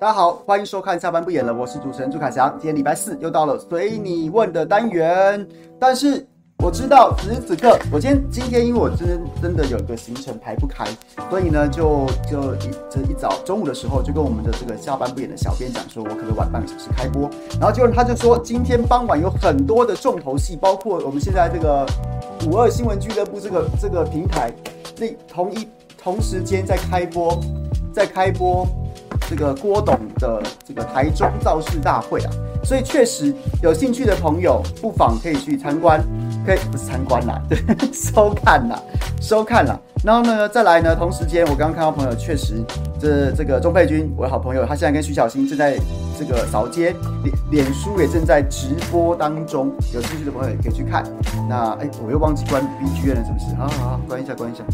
大家好，欢迎收看下班不演了，我是主持人朱凯翔。今天礼拜四又到了随你问的单元，但是我知道此时此刻，我今天今天因为我真真的有一个行程排不开，所以呢就就一这一早中午的时候就跟我们的这个下班不演的小编讲说，我可不可以晚半个小时开播，然后结果他就说今天傍晚有很多的重头戏，包括我们现在这个五二新闻俱乐部这个这个平台，那同一同时间在开播，在开播。这个郭董的这个台中造势大会啊，所以确实有兴趣的朋友不妨可以去参观，可以不是参观啦，对，收看啦，收看啦。然后呢，再来呢，同时间我刚刚看到朋友确实，这这个钟佩君，我的好朋友，他现在跟徐小新正在这个扫街，脸脸书也正在直播当中，有兴趣的朋友也可以去看。那哎，我又忘记关 BGM 了，是不是？好好好，关一下，关一下。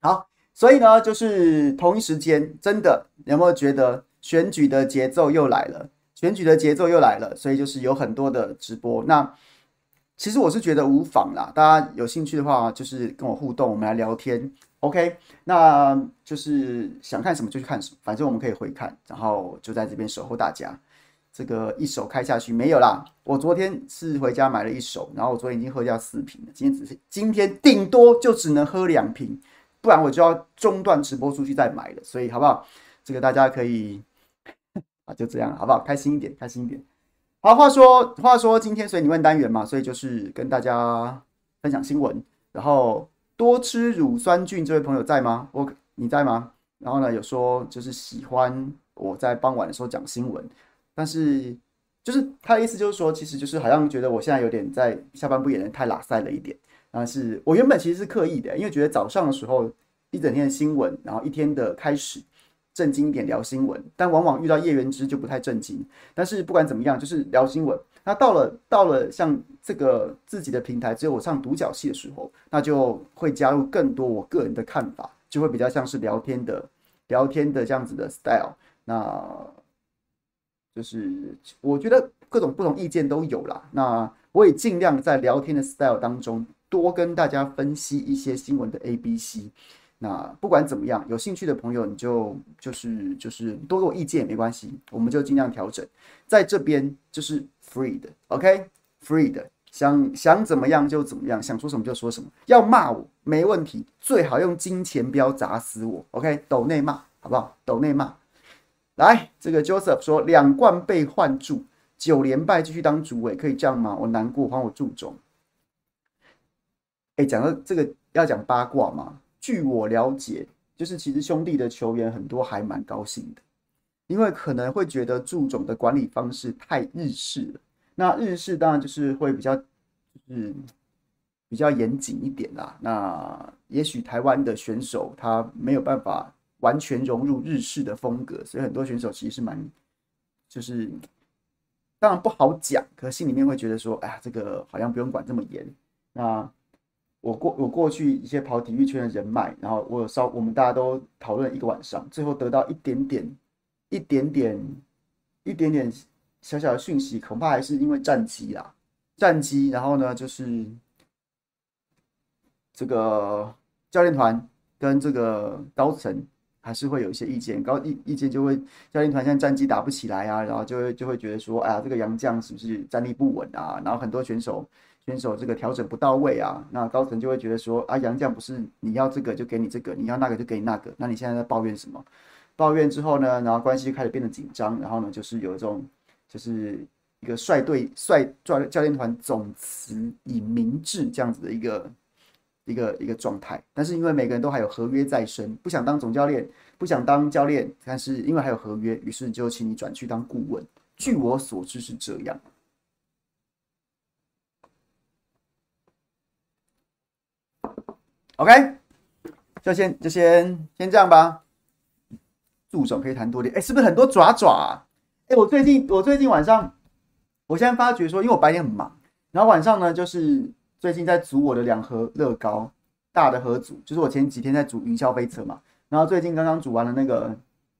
好。所以呢，就是同一时间，真的有没有觉得选举的节奏又来了？选举的节奏又来了，所以就是有很多的直播。那其实我是觉得无妨啦，大家有兴趣的话，就是跟我互动，我们来聊天。OK，那就是想看什么就去看什么，反正我们可以回看，然后就在这边守候大家。这个一手开下去没有啦，我昨天是回家买了一手，然后我昨天已经喝掉四瓶了，今天只是今天顶多就只能喝两瓶。不然我就要中断直播出去再买了，所以好不好？这个大家可以 啊，就这样，好不好？开心一点，开心一点。好，话说话说，今天随你问单元嘛，所以就是跟大家分享新闻。然后多吃乳酸菌这位朋友在吗？我你在吗？然后呢，有说就是喜欢我在傍晚的时候讲新闻，但是就是他的意思就是说，其实就是好像觉得我现在有点在下班不演的太拉塞了一点。是我原本其实是刻意的，因为觉得早上的时候一整天的新闻，然后一天的开始正经一点聊新闻，但往往遇到叶元之就不太正经。但是不管怎么样，就是聊新闻。那到了到了像这个自己的平台，只有我唱独角戏的时候，那就会加入更多我个人的看法，就会比较像是聊天的聊天的这样子的 style。那就是我觉得各种不同意见都有啦。那我也尽量在聊天的 style 当中。多跟大家分析一些新闻的 A、B、C。那不管怎么样，有兴趣的朋友你就就是就是多给我意见也没关系，我们就尽量调整。在这边就是 free 的，OK，free 的，想想怎么样就怎么样，想说什么就说什么。要骂我没问题，最好用金钱镖砸死我，OK，抖内骂好不好？抖内骂。来，这个 Joseph 说两冠被换柱，九连败继续当主委，可以这样吗？我难过，还我祝总。哎，讲到这个要讲八卦嘛。据我了解，就是其实兄弟的球员很多还蛮高兴的，因为可能会觉得祝总的管理方式太日式了。那日式当然就是会比较，就是比较严谨一点啦。那也许台湾的选手他没有办法完全融入日式的风格，所以很多选手其实是蛮，就是当然不好讲，可心里面会觉得说，哎呀，这个好像不用管这么严。那我过我过去一些跑体育圈的人脉，然后我有稍我们大家都讨论一个晚上，最后得到一点点、一点点、一点点小小的讯息，恐怕还是因为战绩啦，战绩。然后呢，就是这个教练团跟这个高层还是会有一些意见，高意意见就会教练团现在战绩打不起来啊，然后就会就会觉得说，哎呀，这个杨将是不是站力不稳啊？然后很多选手。选手这个调整不到位啊，那高层就会觉得说啊，杨将不是你要这个就给你这个，你要那个就给你那个，那你现在在抱怨什么？抱怨之后呢，然后关系就开始变得紧张，然后呢，就是有一种就是一个率队率教教练团总辞以明志这样子的一个一个一个状态。但是因为每个人都还有合约在身，不想当总教练，不想当教练，但是因为还有合约，于是就请你转去当顾问。据我所知是这样。OK，就先就先先这样吧。助手可以谈多点，哎，是不是很多爪爪啊？哎，我最近我最近晚上，我现在发觉说，因为我白天很忙，然后晚上呢，就是最近在组我的两盒乐高大的盒组，就是我前几天在组云霄飞车嘛，然后最近刚刚组完了那个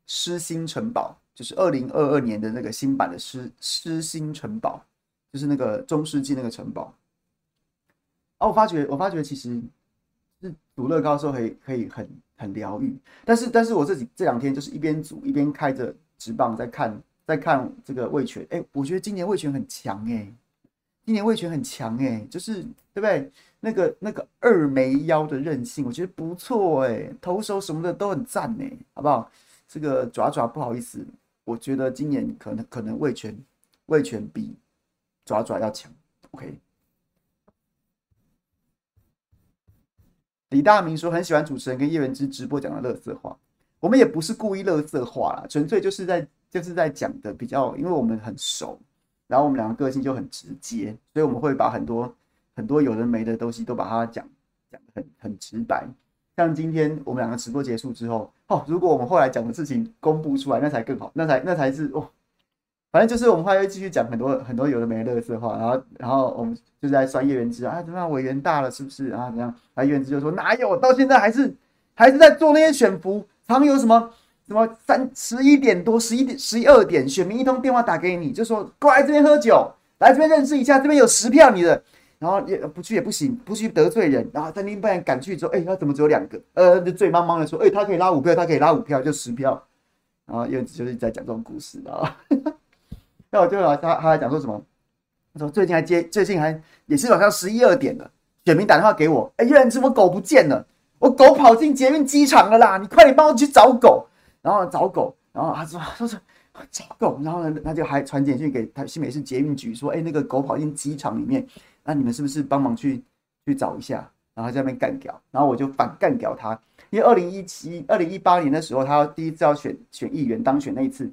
狮心城堡，就是二零二二年的那个新版的狮狮心城堡，就是那个中世纪那个城堡。啊，我发觉我发觉其实。组乐高的时候可以可以很很疗愈，但是但是我这几这两天就是一边组一边开着直棒在看在看这个味全，哎，我觉得今年味全很强哎、今年味全很强哎、就是对不对？那个那个二枚腰的韧性，我觉得不错哎、投手什么的都很赞哎、好不好？这个爪爪不好意思，我觉得今年可能可能味全味全比爪爪要强，OK。李大明说很喜欢主持人跟叶元之直播讲的垃圾话，我们也不是故意垃圾话啦，纯粹就是在就是在讲的比较，因为我们很熟，然后我们两个个性就很直接，所以我们会把很多很多有的没的东西都把它讲讲的很很直白。像今天我们两个直播结束之后，哦，如果我们后来讲的事情公布出来，那才更好，那才那才是哦。反正就是我们后来会继续讲很多很多有的没的垃圾话，然后然后我们就在酸叶元之啊，怎么样委员大了是不是啊？怎样？啊，叶元之就说哪有，到现在还是还是在做那些选服，常有什么什么三十一点多、十一点、十一二点，选民一通电话打给你，就说过来这边喝酒，来这边认识一下，这边有十票你的，然后也不去也不行，不去得罪人，然后在另一半赶去之后，哎，他怎么只有两个？呃，就醉茫茫的说，哎，他可以拉五票，他可以拉五票，就十票，然后叶元之就是在讲这种故事啊。那我就他他还讲说什么？他说最近还接最近还也是晚上十一二点了，选民打电话给我，哎，叶元之我狗不见了，我狗跑进捷运机场了啦，你快点帮我去找狗。然后找狗，然后他说他说是找狗，然后呢他就还传简讯给他新北市捷运局说，哎，那个狗跑进机场里面，那你们是不是帮忙去去找一下？然后在那边干掉，然后我就反干掉他，因为二零一七二零一八年的时候，他第一次要选选议员当选那一次。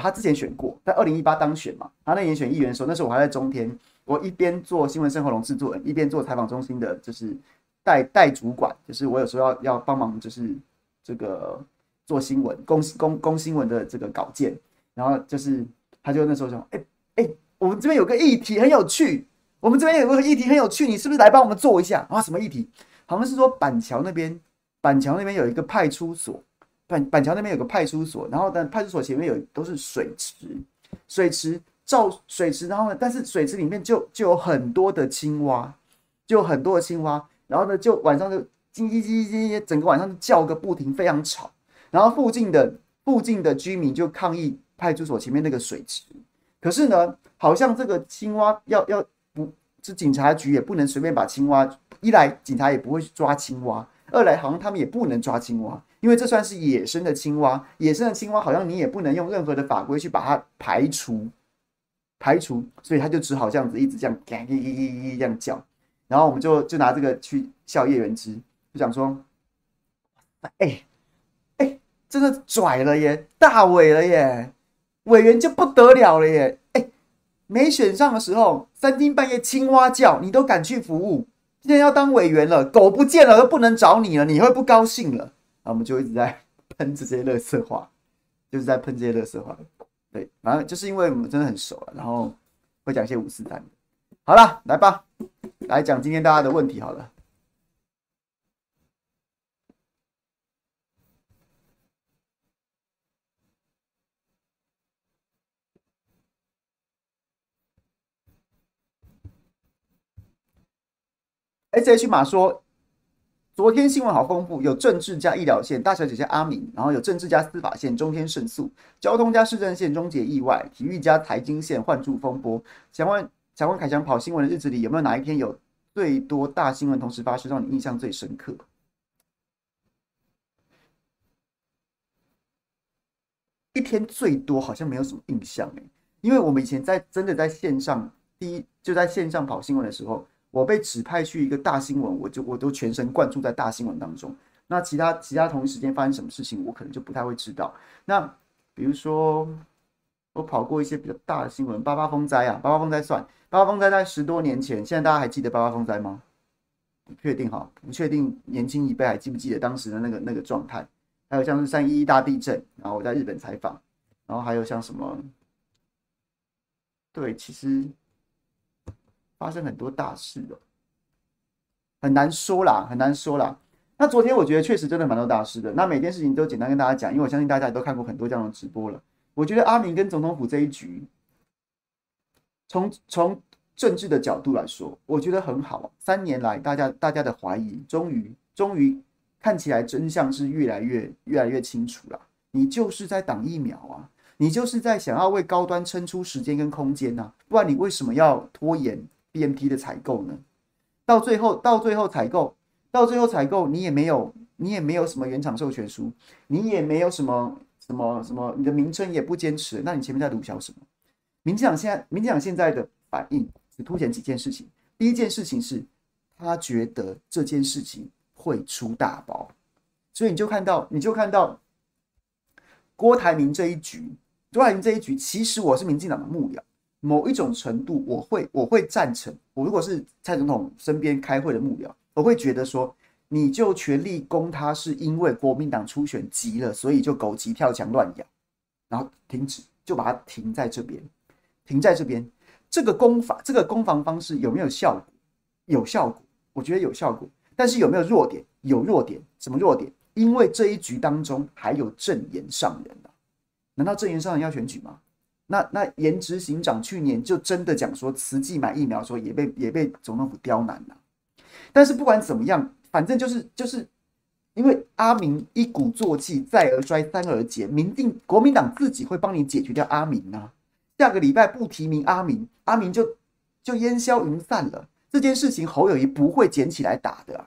他之前选过，在二零一八当选嘛。他那年选议员的时候，那时候我还在中天，我一边做新闻生活龙制作人，一边做采访中心的，就是代代主管，就是我有时候要要帮忙，就是这个做新闻、公公公新闻的这个稿件。然后就是他就那时候说：“哎、欸、哎、我们这边有个议题很有趣，我们这边有个议题很有趣，你是不是来帮我们做一下？”啊，什么议题？好像是说板桥那边，板桥那边有一个派出所。板板桥那边有个派出所，然后呢，派出所前面有都是水池，水池照水池，然后呢，但是水池里面就就有很多的青蛙，就有很多的青蛙，然后呢，就晚上就叽叽叽叽，整个晚上就叫个不停，非常吵。然后附近的附近的居民就抗议派出所前面那个水池，可是呢，好像这个青蛙要要不，这警察局也不能随便把青蛙，一来警察也不会去抓青蛙，二来好像他们也不能抓青蛙。因为这算是野生的青蛙，野生的青蛙好像你也不能用任何的法规去把它排除，排除，所以他就只好这样子一直这样嘎嘎嘎嘎这样叫，然后我们就就拿这个去笑叶元之，就讲说，哎哎，真的拽了耶，大伟了耶，委员就不得了了耶，哎，没选上的时候三更半夜青蛙叫，你都敢去服务，今天要当委员了，狗不见了都不能找你了，你会不高兴了。然后我们就一直在 喷这些垃圾话，就是在喷这些垃圾话。对，反正就是因为我们真的很熟了，然后会讲一些五四三。好了，来吧，来讲今天大家的问题好了。S H 马说。昨天新闻好丰富，有政治加医疗线，大小姐加阿明，然后有政治加司法线，中天胜诉，交通加市政线，终结意外，体育加财经线，换柱风波。想问，想问凯翔跑新闻的日子里，有没有哪一天有最多大新闻同时发生，让你印象最深刻？一天最多好像没有什么印象诶，因为我们以前在真的在线上，第一就在线上跑新闻的时候。我被指派去一个大新闻，我就我都全神贯注在大新闻当中。那其他其他同一时间发生什么事情，我可能就不太会知道。那比如说，我跑过一些比较大的新闻，八八风灾啊，八八风灾算，八八风灾在十多年前，现在大家还记得八八风灾吗？不确定哈，不确定年轻一辈还记不记得当时的那个那个状态。还有像是三一一大地震，然后我在日本采访，然后还有像什么，对，其实。发生很多大事了，很难说啦，很难说啦。那昨天我觉得确实真的蛮多大事的。那每件事情都简单跟大家讲，因为我相信大家也都看过很多这样的直播了。我觉得阿明跟总统府这一局，从从政治的角度来说，我觉得很好。三年来，大家大家的怀疑，终于终于看起来真相是越来越越来越清楚了。你就是在挡疫苗啊，你就是在想要为高端撑出时间跟空间呐、啊，不然你为什么要拖延 BNT 的采购呢？到最后，到最后采购，到最后采购，你也没有，你也没有什么原厂授权书，你也没有什么什么什么，你的名称也不坚持，那你前面在卢小什么？民进党现在，民进党现在的反应只凸显几件事情。第一件事情是，他觉得这件事情会出大包，所以你就看到，你就看到郭台铭这一局。郭台铭这一局，其实我是民进党的幕僚，某一种程度，我会我会赞成。我如果是蔡总统身边开会的幕僚，我会觉得说，你就全力攻他，是因为国民党初选急了，所以就狗急跳墙乱咬，然后停止，就把它停在这边，停在这边。这个攻法，这个攻防方式有没有效果？有效果，我觉得有效果。但是有没有弱点？有弱点。什么弱点？因为这一局当中还有证言上人。难道证言上人要选举吗？那那颜值行长去年就真的讲说，慈济买疫苗的时候也被也被总统府刁难了。但是不管怎么样，反正就是就是因为阿明一鼓作气，再而衰，三而竭，民定国民党自己会帮你解决掉阿明啊。下个礼拜不提名阿明，阿明就就烟消云散了。这件事情侯友宜不会捡起来打的。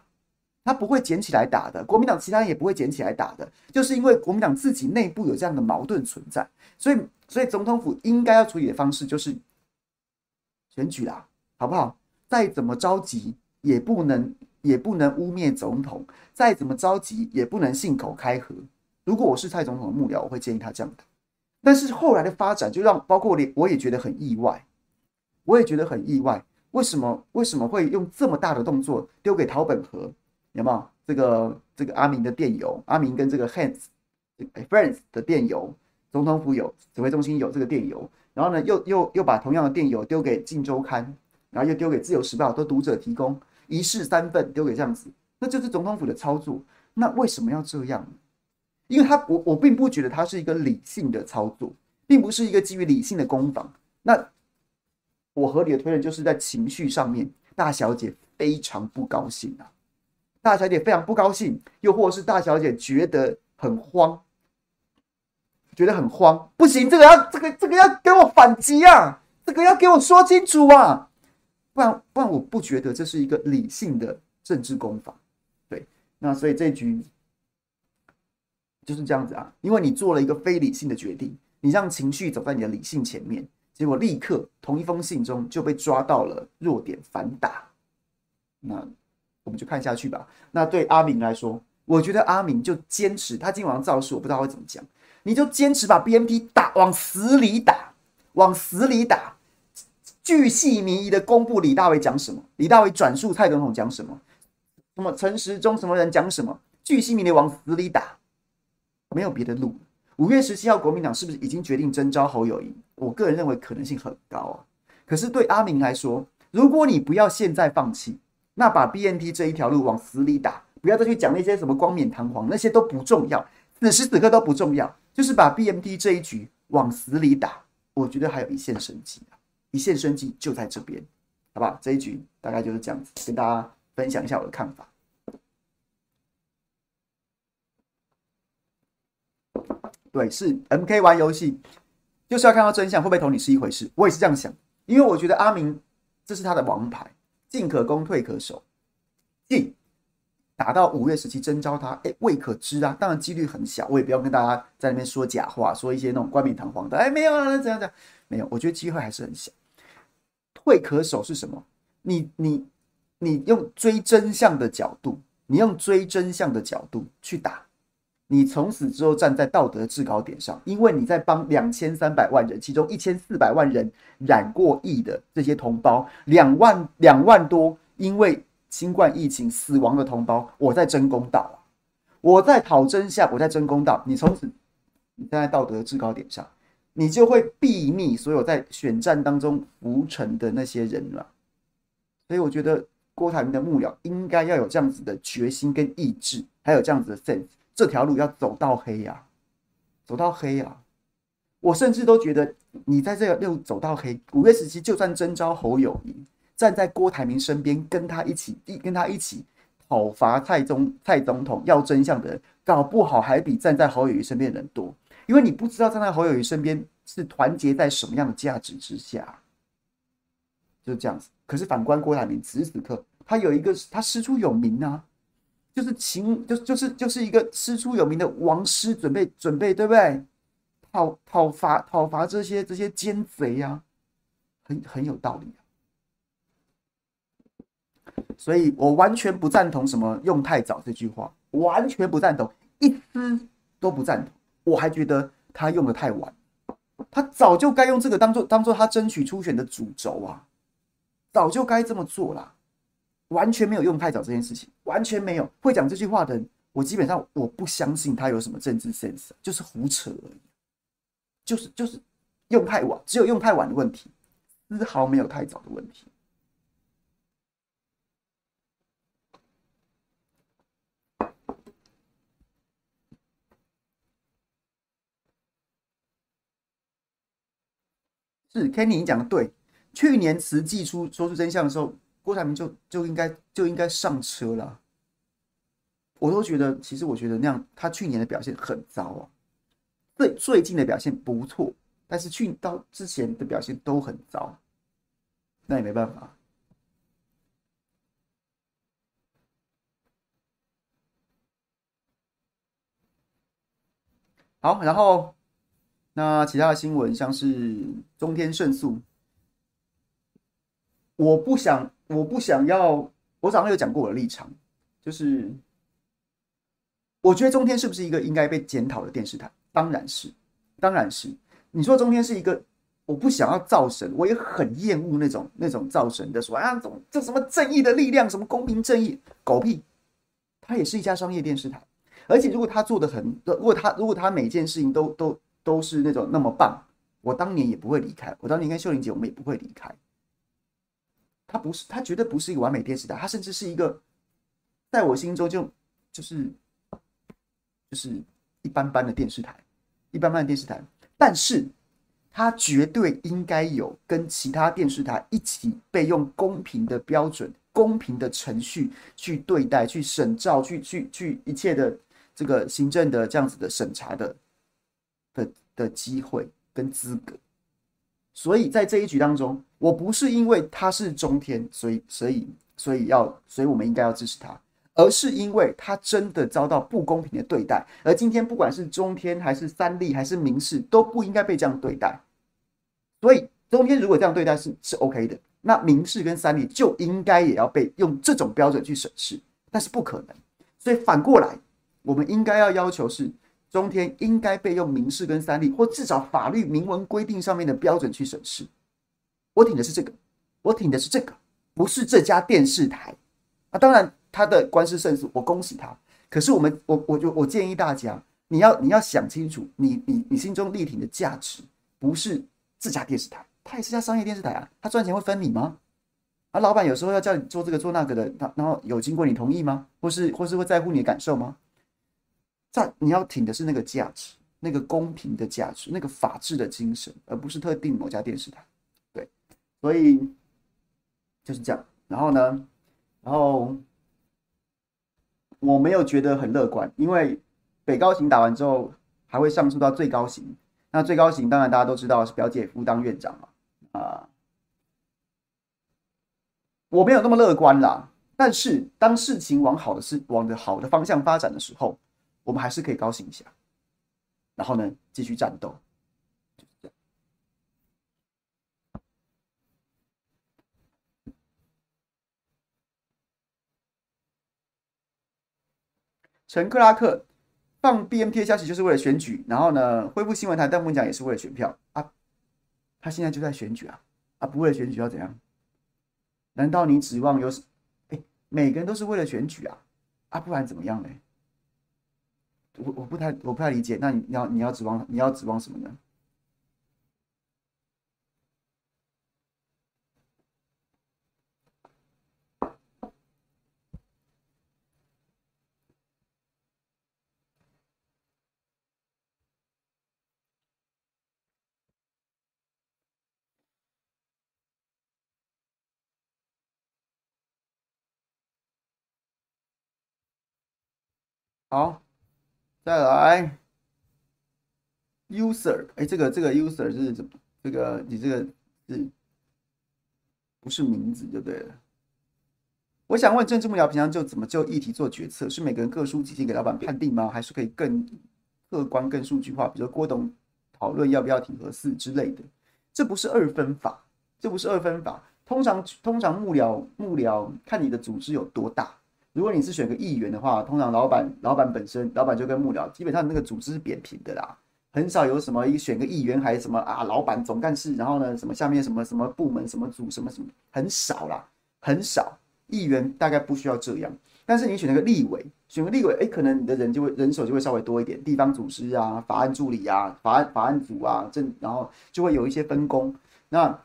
他不会捡起来打的，国民党其他人也不会捡起来打的，就是因为国民党自己内部有这样的矛盾存在，所以，所以总统府应该要处理的方式就是选举啦，好不好？再怎么着急也不能，也不能污蔑总统；再怎么着急也不能信口开河。如果我是蔡总统的幕僚，我会建议他这样的。但是后来的发展就让包括我，我也觉得很意外，我也觉得很意外，为什么为什么会用这么大的动作丢给陶本和？有没有这个这个阿明的电邮？阿明跟这个 Hans Friends 的电邮，总统府有，指挥中心有这个电邮，然后呢，又又又把同样的电邮丢给《镜周刊》，然后又丢给《自由时报》，都读者提供，一式三份丢给这样子，那就是总统府的操作。那为什么要这样？因为他我我并不觉得他是一个理性的操作，并不是一个基于理性的攻防。那我合理的推论就是在情绪上面，大小姐非常不高兴啊。大小姐非常不高兴，又或是大小姐觉得很慌，觉得很慌，不行，这个要这个这个要给我反击啊，这个要给我说清楚啊，不然不然我不觉得这是一个理性的政治攻防。对，那所以这局就是这样子啊，因为你做了一个非理性的决定，你让情绪走在你的理性前面，结果立刻同一封信中就被抓到了弱点反打，那。我们就看下去吧。那对阿明来说，我觉得阿明就坚持，他今晚上造势，我不知道会怎么讲。你就坚持把 BNT 打往死里打，往死里打。巨细靡遗的公布李大为讲什么，李大为转述蔡总统讲什么，什么陈时中什么人讲什么，巨细靡遗往死里打，没有别的路。五月十七号，国民党是不是已经决定征召侯友宜？我个人认为可能性很高啊。可是对阿明来说，如果你不要现在放弃。那把 BNT 这一条路往死里打，不要再去讲那些什么冠冕堂皇，那些都不重要，此时此刻都不重要，就是把 BMT 这一局往死里打，我觉得还有一线生机，一线生机就在这边，好不好？这一局大概就是这样子，跟大家分享一下我的看法。对，是 MK 玩游戏就是要看到真相，会不会投你是一回事，我也是这样想，因为我觉得阿明这是他的王牌。进可攻，退可守。进打到五月十七征召他，哎、未可知啊，当然几率很小。我也不要跟大家在那边说假话，说一些那种冠冕堂皇的。哎、没有啊，那怎样怎样？没有，我觉得机会还是很小。退可守是什么？你你你用追真相的角度，你用追真相的角度去打。你从此之后站在道德制高点上，因为你在帮两千三百万人，其中一千四百万人染过疫的这些同胞，两万两万多因为新冠疫情死亡的同胞，我在争公道啊！我在讨真相，我在争公道。你从此你站在道德制高点上，你就会避免所有在选战当中浮沉的那些人了。所以我觉得郭台铭的幕僚应该要有这样子的决心跟意志，还有这样子的 sense。这条路要走到黑呀、走到黑呀、我甚至都觉得，你在这个路走到黑，五月十七就算征召侯友谊，站在郭台铭身边，跟他一起一跟他一起讨伐蔡中蔡总统要真相的人，搞不好还比站在侯友谊身边的人多。因为你不知道站在侯友谊身边是团结在什么样的价值之下，就是这样子。可是反观郭台铭，此时此刻他有一个他师出有名啊，就是秦，就就是就是一个师出有名的王师，准备准备对不对？讨讨伐讨伐这些这些奸贼呀，很很有道理。所以我完全不赞同什么用太早这句话，完全不赞同，一丝都不赞同。我还觉得他用得太晚，他早就该用这个当做当做他争取初选的主轴啊，早就该这么做了，完全没有用太早这件事情，完全没有。会讲这句话的人，我基本上我不相信他有什么政治 sense，就是胡扯而已，就是就是用太晚，只有用太晚的问题，丝毫没有太早的问题。是 Kenny，你讲的对。去年实际出说出真相的时候，郭台铭就就应该就应该上车了。我都觉得，其实我觉得那样，他去年的表现很糟啊。最最近的表现不错，但是去到之前的表现都很糟，那也没办法。好，然后。那其他的新闻像是中天胜诉，我不想，我不想要。我早上有讲过我的立场，就是我觉得中天是不是一个应该被检讨的电视台？当然是，当然是。你说中天是一个，我不想要造神，我也很厌恶那种那种造神的说啊，这这什么正义的力量，什么公平正义，狗屁！它也是一家商业电视台，而且如果他做的很，如果他如果他每件事情都都。都是那种那么棒，我当年也不会离开。我当年跟秀玲姐，我们也不会离开。他不是，他绝对不是一个完美电视台，他甚至是一个，在我心中就就是就是一般般的电视台，一般般的电视台。但是，他绝对应该有跟其他电视台一起被用公平的标准、公平的程序去对待、去审照、去去去一切的这个行政的这样子的审查的。的的机会跟资格，所以在这一局当中，我不是因为他是中天，所以所以所以要，所以我们应该要支持他，而是因为他真的遭到不公平的对待。而今天不管是中天还是三立还是民视，都不应该被这样对待。所以中天如果这样对待是是 OK 的，那民视跟三立就应该也要被用这种标准去审视，但是不可能。所以反过来，我们应该要要求是。中天应该被用民事跟三立，或至少法律明文规定上面的标准去审视。我挺的是这个，我挺的是这个，不是这家电视台啊。当然，他的官司胜诉，我恭喜他。可是我们，我我就我建议大家，你要你要想清楚，你你你心中力挺的价值，不是这家电视台，它也是家商业电视台啊。它赚钱会分你吗？啊，老板有时候要叫你做这个做那个的，然后有经过你同意吗？或是或是会在乎你的感受吗？在你要挺的是那个价值，那个公平的价值，那个法治的精神，而不是特定某家电视台。对，所以就是这样。然后呢，然后我没有觉得很乐观，因为北高行打完之后还会上诉到最高行。那最高行当然大家都知道是表姐夫当院长嘛。啊，我没有那么乐观啦。但是当事情往好的事往的好的方向发展的时候。我们还是可以高兴一下，然后呢，继续战斗。陈克拉克放 BMT 的消息就是为了选举，然后呢，恢复新闻台，但我讲也是为了选票啊。他现在就在选举啊，啊，不为了选举要怎样？难道你指望有？哎，每个人都是为了选举啊，啊，不然怎么样呢？我我不太我不太理解，那你要你要指望你要指望什么呢？好。再来，user，哎，这个这个 user 是怎么？这个你这个是不是名字就对了？我想问，政治幕僚平常就怎么就议题做决策？是每个人各抒己见给老板判定吗？还是可以更客观、更数据化？比如郭董讨论要不要挺合适之类的，这不是二分法，这不是二分法。通常通常幕僚幕僚看你的组织有多大。如果你是选个议员的话，通常老板老板本身老板就跟幕僚基本上那个组织是扁平的啦，很少有什么一选个议员还是什么啊老板总干事，然后呢什么下面什么什么部门什么组什么什么很少啦，很少。议员大概不需要这样，但是你选那个立委，选个立委，哎，可能你的人就会人手就会稍微多一点，地方组织啊、法案助理啊、法案法案组啊，这然后就会有一些分工。那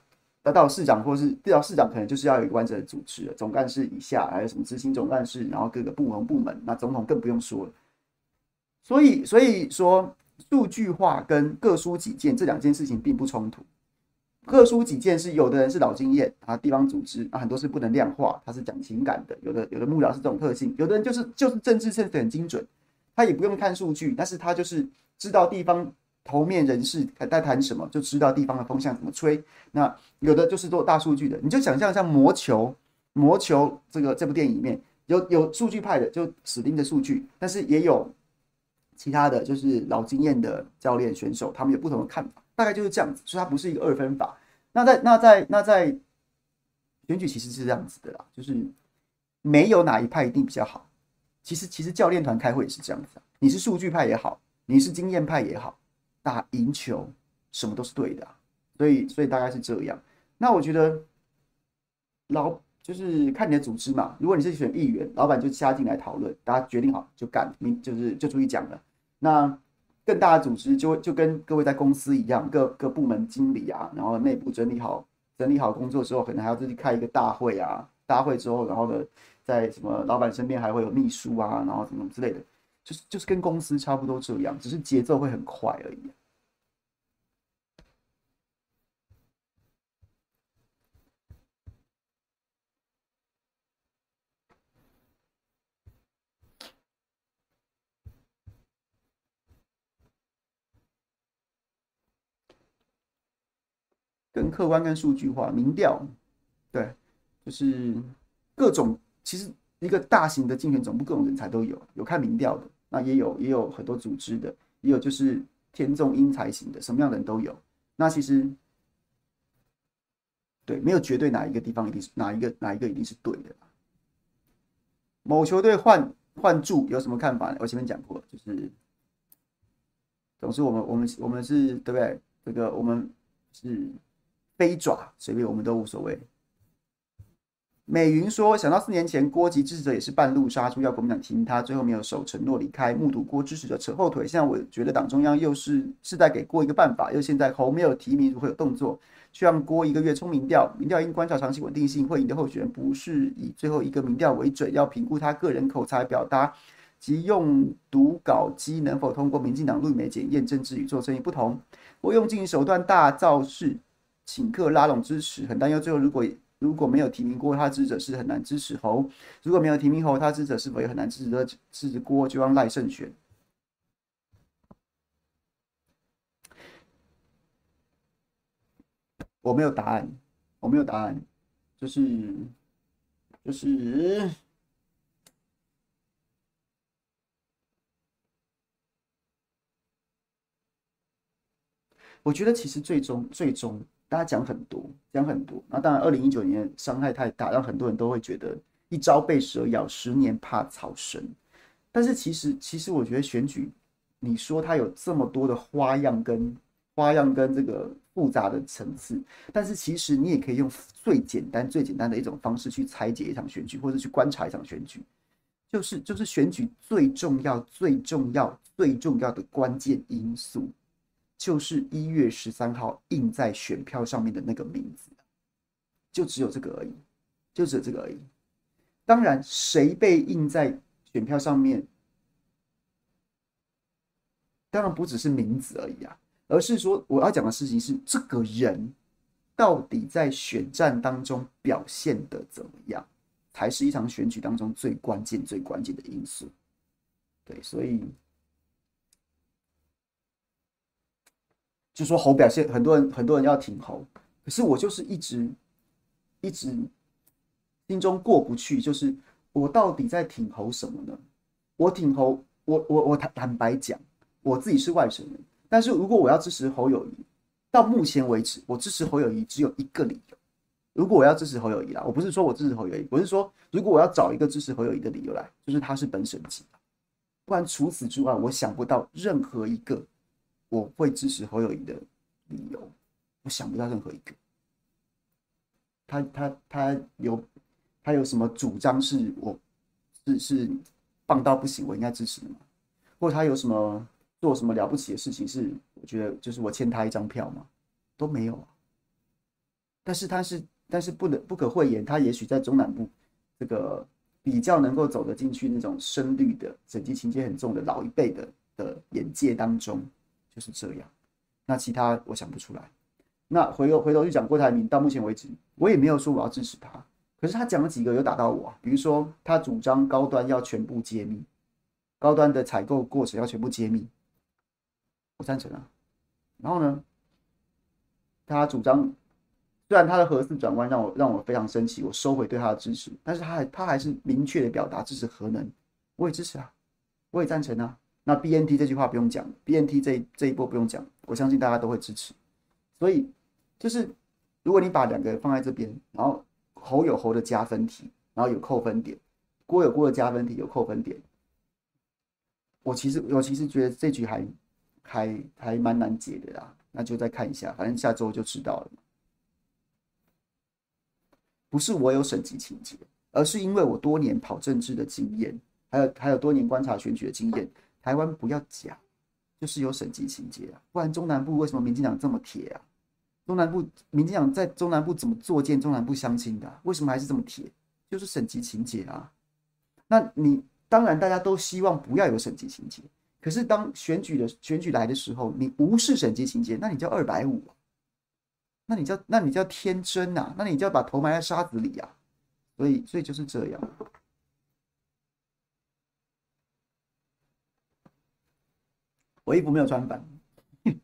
得到市长或是到市长，可能就是要有一个完整的组织，总干事以下还有什么执行总干事，然后各个部门部门，那总统更不用说了。所以所以说，数据化跟各抒己见这两件事情并不冲突。各抒己见是有的人是老经验啊，地方组织啊，很多是不能量化，他是讲情感的。有的有的幕僚是这种特性，有的人就是就是政治测得很精准，他也不用看数据，但是他就是知道地方头面人士在谈什么，就知道地方的风向怎么吹。那有的就是做大数据的，你就想象像魔球，魔球这个这部电影里面有有数据派的，就死盯着数据，但是也有其他的就是老经验的教练选手，他们有不同的看法。大概就是这样子，所以它不是一个二分法。那在那在那在选举其实是这样子的啦，就是没有哪一派一定比较好。其实其实教练团开会也是这样子，你是数据派也好，你是经验派也好，打赢球什么都是对的。所以所以大概是这样。那我觉得老就是看你的组织嘛。如果你是选议员，老板就加进来讨论，大家决定好就干，明就是就出去讲了。那更大的组织就就跟各位在公司一样，各各部门经理啊，然后内部整理好整理好工作之后，可能还要自己开一个大会啊。大会之后，然后呢，在什么老板身边还会有秘书啊，然后什么之类的，就是就是跟公司差不多这样，只是节奏会很快而已。更客观、更数据化，民调，对，就是各种。其实一个大型的竞选总部，各种人才都有，有看民调的，那也有也有很多组织的，也有就是天纵英才型的，什么样的人都有。那其实，对，没有绝对哪一个地方一定是哪一个哪一个一定是对的。某球队换换柱有什么看法呢？我前面讲过，就是总之我们我们我们是对不对？这个我们是。飞爪随便我们都无所谓。美云说：“想到四年前郭及支持者也是半路杀出，要国民党提名他，最后没有守承诺离开，目睹郭支持者扯后腿。现在我觉得党中央又是是在给郭一个办法，又现在侯没有提名，如何有动作，去让郭一个月冲民调，民调应观察长期稳定性，会赢的候选人不是以最后一个民调为准，要评估他个人口才表达及用读稿机能否通过民进党绿媒检验政治与做生意不同，我用尽手段大造势。”请客拉拢支持，很担忧。最后，如果如果没有提名过他支持者，是很难支持侯；如果没有提名侯，他支持者是否也很难支持支持郭？就让赖胜选。我没有答案，我没有答案，就是就是。我觉得其实最终最终。大家讲很多，讲很多。那当然，二零一九年伤害太大，让很多人都会觉得一朝被蛇咬，十年怕草绳。但是其实，其实我觉得选举，你说它有这么多的花样跟花样跟这个复杂的层次，但是其实你也可以用最简单、最简单的一种方式去拆解一场选举，或者去观察一场选举，就是就是选举最重要、最重要、最重要的关键因素。就是一月十三号印在选票上面的那个名字，就只有这个而已，就只有这个而已。当然，谁被印在选票上面，当然不只是名字而已啊，而是说我要讲的事情是这个人到底在选战当中表现的怎么样，才是一场选举当中最关键、最关键的因素。对，所以。就说侯表现，很多人很多人要挺侯，可是我就是一直一直心中过不去，就是我到底在挺侯什么呢？我挺侯，我我我坦坦白讲，我自己是外省人，但是如果我要支持侯友谊，到目前为止，我支持侯友谊只有一个理由。如果我要支持侯友谊啦，我不是说我支持侯友谊，我是说如果我要找一个支持侯友谊的理由来，就是他是本省籍，不然除此之外，我想不到任何一个。我会支持侯友宜的理由，我想不到任何一个。他他他有他有什么主张是我是是棒到不行，我应该支持的吗？或者他有什么做什么了不起的事情，是我觉得就是我欠他一张票吗？都没有啊。但是他是但是不能不可讳言，他也许在中南部这个比较能够走得进去那种深绿的省籍情节很重的老一辈的的眼界当中。就是这样，那其他我想不出来。那回头回头去讲郭台铭，到目前为止我也没有说我要支持他，可是他讲了几个有打到我，比如说他主张高端要全部揭秘，高端的采购过程要全部揭秘，我赞成啊。然后呢，他主张虽然他的核四转弯让我让我非常生气，我收回对他的支持，但是他还他还是明确的表达支持核能，我也支持啊，我也赞成啊。那 BNT 这句话不用讲，BNT 这这一波不用讲，我相信大家都会支持。所以就是，如果你把两个放在这边，然后侯有侯的加分题，然后有扣分点，郭有郭的加分题有扣分点，我其实我其实觉得这局还还还蛮难解的啦。那就再看一下，反正下周就知道了。不是我有省级情节，而是因为我多年跑政治的经验，还有还有多年观察选举的经验。台湾不要讲，就是有省级情节啊，不然中南部为什么民进党这么铁啊？中南部民进党在中南部怎么作践中南部乡亲的？为什么还是这么铁？就是省级情节啊。那你当然大家都希望不要有省级情节，可是当选举的选举来的时候，你无视省级情节，那你叫二百五啊？那你叫那你叫天真呐？那你就要把头埋在沙子里啊？所以所以就是这样。我衣服没有穿反。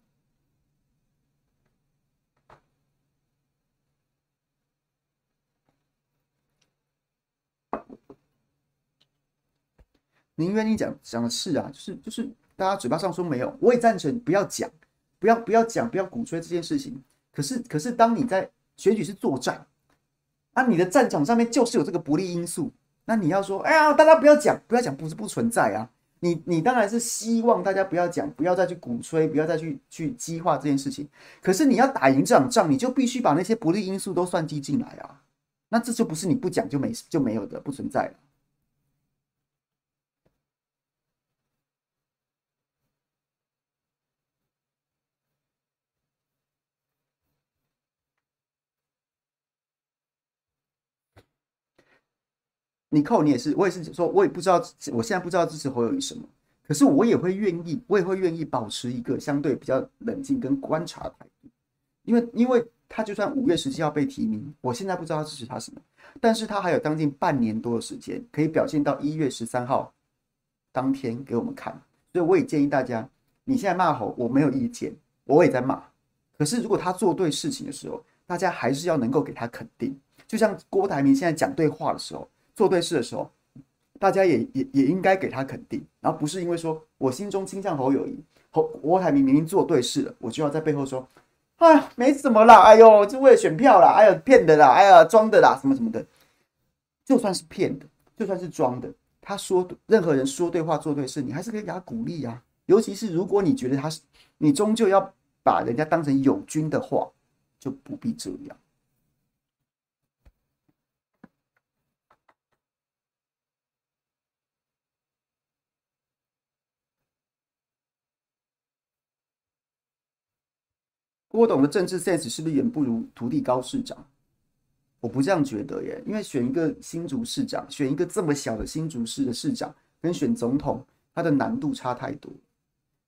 您愿意讲讲的是啊，就是就是大家嘴巴上说没有，我也赞成不要讲，不要不要讲，不要鼓吹这件事情。可是可是当你在选举是作战，那你的战场上面就是有这个不利因素，那你要说，哎呀，大家不要讲，不要讲，不是不存在啊。你你当然是希望大家不要讲，不要再去鼓吹，不要再去去激化这件事情。可是你要打赢这场仗，你就必须把那些不利因素都算计进来啊。那这就不是你不讲就没就没有的，不存在了。你扣你也是，我也是说，我也不知道，我现在不知道支持侯友谊什么，可是我也会愿意，我也会愿意保持一个相对比较冷静跟观察的态度，因为因为他就算五月十七号被提名，我现在不知道支持他什么，但是他还有将近半年多的时间可以表现到一月十三号当天给我们看，所以我也建议大家，你现在骂侯我没有意见，我也在骂，可是如果他做对事情的时候，大家还是要能够给他肯定，就像郭台铭现在讲对话的时候。做对事的时候，大家也也也应该给他肯定，然后不是因为说我心中倾向侯友谊，侯郭台铭明明做对事了，我就要在背后说，哎，没什么啦，哎呦，就为了选票啦，哎呀，骗的啦，哎呀，装的啦，什么什么的，就算是骗的，就算是装的，他说任何人说对话做对事，你还是可以给他鼓励啊，尤其是如果你觉得他是，你终究要把人家当成友军的话，就不必这样。郭董的政治 sense 是不是远不如土地高市长？我不这样觉得耶，因为选一个新竹市长，选一个这么小的新竹市的市长，跟选总统，他的难度差太多，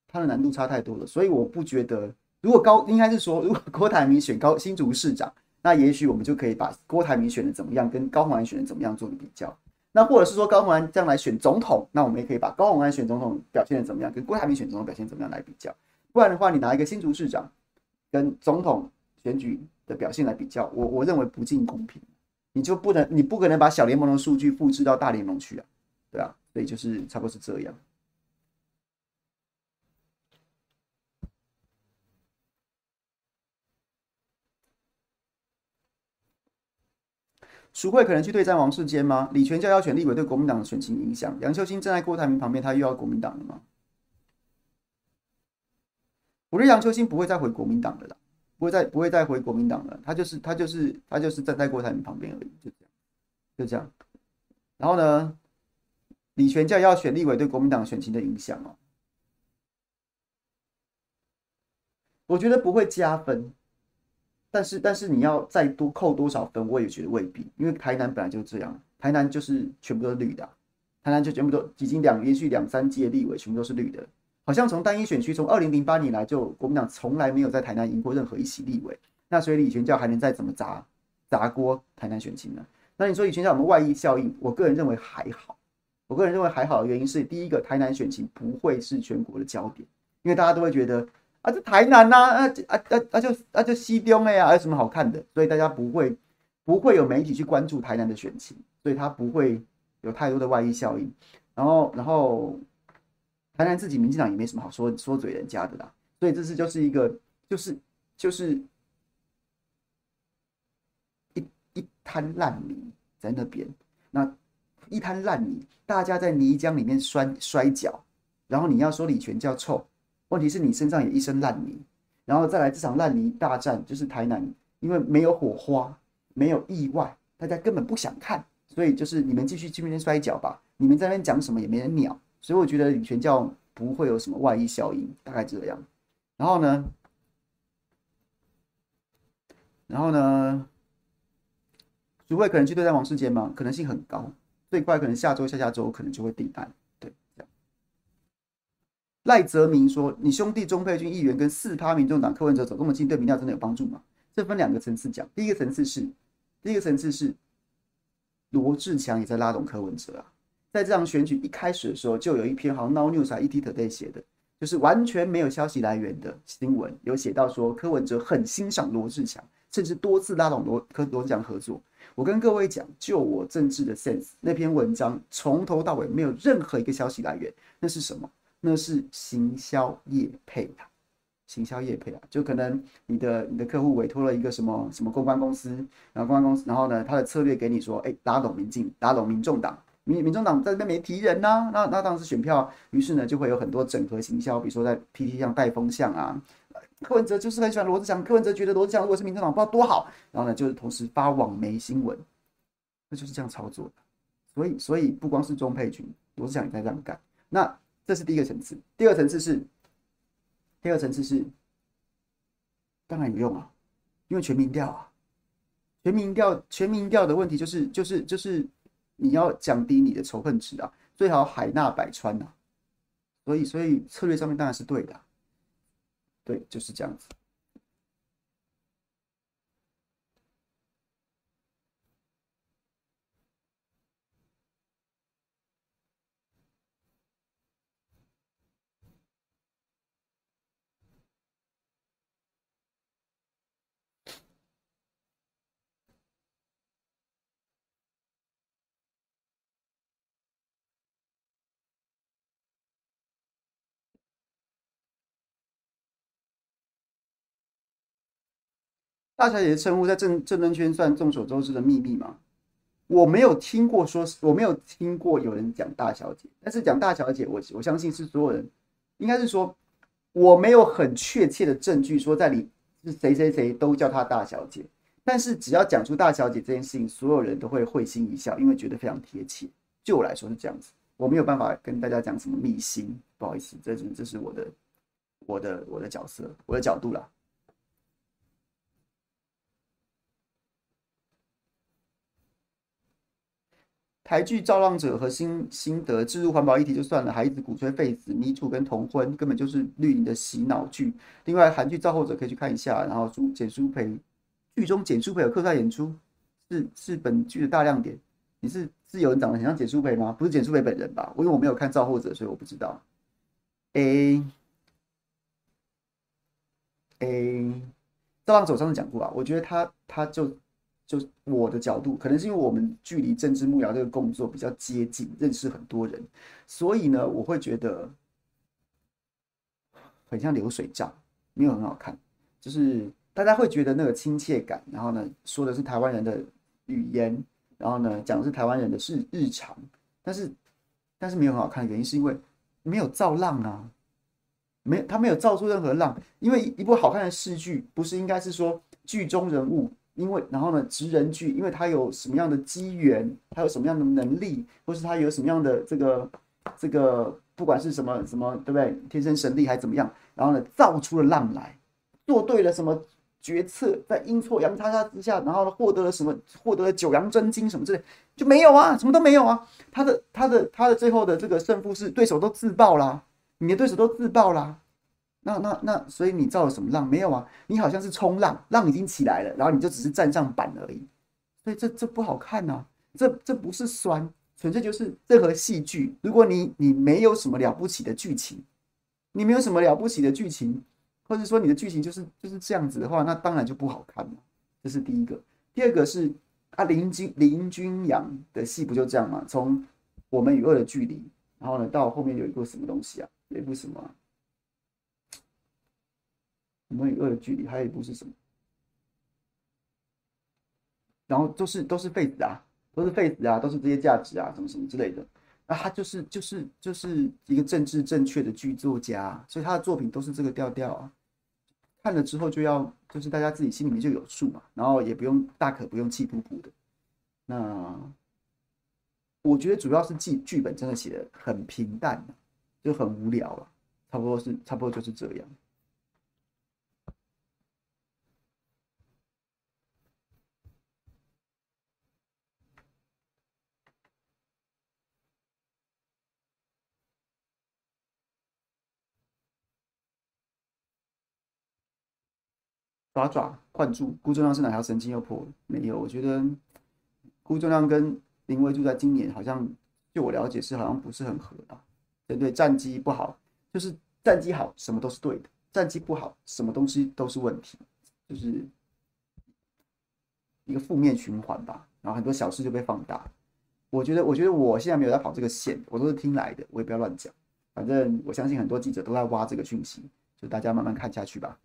他的难度差太多了，所以我不觉得，如果高应该是说，如果郭台铭选高新竹市长，那也许我们就可以把郭台铭选的怎么样，跟高虹安选的怎么样做个比较。那或者是说高虹安将来选总统，那我们也可以把高虹安选总统表现的怎么样，跟郭台铭选总统表现怎么样来比较。不然的话，你拿一个新竹市长。跟总统选举的表现来比较，我我认为不尽公平。你就不能，你不可能把小联盟的数据复制到大联盟去啊，对啊，所以就是差不多是这样。淑慧可能去对战王世坚吗？李全教要选立委对国民党的选情影响。杨秋兴站在郭台铭旁边，他又要国民党了吗？我觉得杨秋兴不会再回国民党了啦，不会再不会再回国民党了。他就是他就是他就是站在郭台铭旁边而已，就这样，就这样。然后呢，李全教要选立委对国民党选情的影响哦，我觉得不会加分。但是，但是你要再多扣多少分，我也觉得未必，因为台南本来就是这样，台南就是全部都是绿的，台南就全部都已经两连续两三届立委全部都是绿的，好像从单一选区，从二零零八年来就国民党从来没有在台南赢过任何一席立委，那所以李全教还能再怎么砸砸锅台南选情呢？那你说李全教有没有外溢效应？我个人认为还好，我个人认为还好的原因是，第一个台南选情不会是全国的焦点，因为大家都会觉得。啊，这台南呐，啊啊啊啊就啊就西东哎呀，有什么好看的？所以大家不会不会有媒体去关注台南的选情，所以他不会有太多的外溢效应。然后然后台南自己民进党也没什么好说说嘴人家的啦，所以这次就是一个就是就是一一滩烂泥在那边，那一滩烂泥，大家在泥浆里面摔摔跤，然后你要说李全教臭。问题是你身上也一身烂泥，然后再来这场烂泥大战，就是台南，因为没有火花，没有意外，大家根本不想看，所以就是你们继续去那边摔跤吧，你们在那边讲什么也没人鸟，所以我觉得李全教不会有什么外溢效应，大概这样。然后呢，然后呢，淑慧可能去对待王世坚吗？可能性很高，最快可能下周、下下周可能就会定案。赖泽明说：“你兄弟钟佩君议员跟四趴民众党柯文哲走这么近，对民调真的有帮助吗？”这分两个层次讲。第一个层次是，第一个层次是罗志强也在拉拢柯文哲啊。在这场选举一开始的时候，就有一篇好像 Now News 还 ETtoday 写的，就是完全没有消息来源的新闻，有写到说柯文哲很欣赏罗志祥，甚至多次拉拢罗柯罗志祥合作。我跟各位讲，就我政治的 sense，那篇文章从头到尾没有任何一个消息来源，那是什么？那是行销业配啊，行销业配啊，就可能你的你的客户委托了一个什么什么公关公司，然后公关公司，然后呢，他的策略给你说，哎，拉拢民进，拉拢民众党，民民众党在那边没提人呐、那那当时选票，于是呢就会有很多整合行销，比如说在 PT 上带风向啊，柯文哲就是很喜欢罗志祥，柯文哲觉得罗志祥如果是民众党不知道多好，然后呢就是同时发网媒新闻，那就是这样操作的，所以所以不光是钟佩君，罗志祥也在这样干，那。这是第一个层次，第二层次是，第二层次是，当然有用啊，因为全民调啊，全民调，全民调的问题就是就是就是你要降低你的仇恨值啊，最好海纳百川、啊，所以所以策略上面当然是对的，对，就是这样子。大小姐的称呼在政政论圈算众所周知的秘密吗？我没有听过说，我没有听过有人讲大小姐，但是讲大小姐，我我相信是所有人，应该是说我没有很确切的证据说在里是谁谁谁都叫她大小姐，但是只要讲出大小姐这件事情，所有人都会会心一笑，因为觉得非常贴切。就我来说是这样子，我没有办法跟大家讲什么秘辛，不好意思，这是这是我的我的我的角色，我的角度啦。台剧《造浪者》和新心得置入环保议题就算了，还一直鼓吹废死、迷途跟同婚，根本就是绿营的洗脑剧。另外，韩剧《造后者》可以去看一下。然后，简书培剧中简书培有客串演出，是是本剧的大亮点。你是是有人长得很像简书培吗？不是简书培本人吧？因为我没有看《造后者》，所以我不知道。A A 赵浪走上次讲过啊，我觉得他他就就我的角度，可能是因为我们距离政治幕僚这个工作比较接近，认识很多人，所以呢，我会觉得很像流水账，没有很好看，就是大家会觉得那个亲切感，然后呢，说的是台湾人的语言，然后呢，讲的是台湾人的日日常，但是但是没有很好看的原因是因为没有造浪啊。没，他没有造出任何浪，因为一部好看的戏剧，不是应该是说剧中人物，因为然后呢，职人剧，因为他有什么样的机缘，他有什么样的能力，或是他有什么样的这个这个，不管是什么什么，对不对？天生神力还是怎么样，然后呢，造出了浪来，做对了什么决策，在阴错阳差之下，然后呢，获得了什么，获得了九阳真经什么之类，就没有啊，什么都没有啊。他的他的他的最后的这个胜负是对手都自爆啦。你的对手都自爆啦，那那那，所以你造了什么浪？没有啊，你好像是冲浪，浪已经起来了，然后你就只是站上板而已，所以这这不好看呐、这这不是酸，纯粹就是任何戏剧，如果你你没有什么了不起的剧情，你没有什么了不起的剧情，或者说你的剧情就是就是这样子的话，那当然就不好看了。这是第一个，第二个是啊林君林君阳的戏不就这样吗？从我们与恶的距离，然后呢到后面有一个什么东西啊？有一部什么、我们与恶的距离，还有一部是什么？然后都是都是废子啊，都是废子啊，都是这些价值啊，什么什么之类的。那他就是就是就是一个政治正确的剧作家，所以他的作品都是这个调调啊。看了之后就要，就是大家自己心里面就有数嘛，然后也不用大可不用气噗噗的。那我觉得主要是剧剧本真的写的很平淡。就很无聊了，差不多是差不多就是这样。爪爪换住，辜仲谅是哪条神经又破了？没有，我觉得辜仲谅跟林威柱在今年好像，据我了解是好像不是很合吧。对对，战绩不好，就是战绩好，什么都是对的；战绩不好，什么东西都是问题，就是一个负面循环吧。然后很多小事就被放大。我觉得，我觉得我现在没有在跑这个线，我都是听来的，我也不要乱讲。反正我相信很多记者都在挖这个讯息，就大家慢慢看下去吧。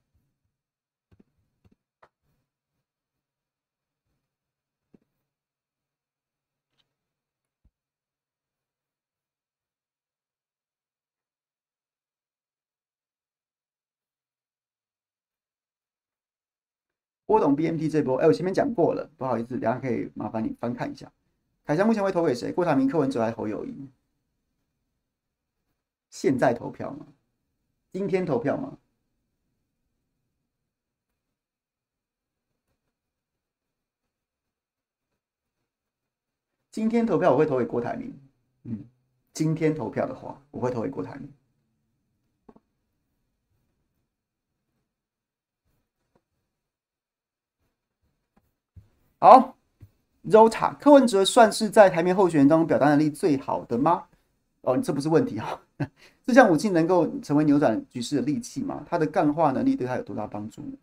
郭董 BMT 这波，哎、我前面讲过了，不好意思，等下可以麻烦你翻看一下。凯翔目前会投给谁？郭台铭、柯文哲还是侯友宜？现在投票吗？今天投票吗？今天投票我会投给郭台铭。嗯，今天投票的话，我会投给郭台铭。好，Rota，柯文哲算是在台面候选人当中表达能力最好的吗？哦，这不是问题哈。这项武器能够成为扭转局势的利器吗？他的干话能力对他有多大帮助呢？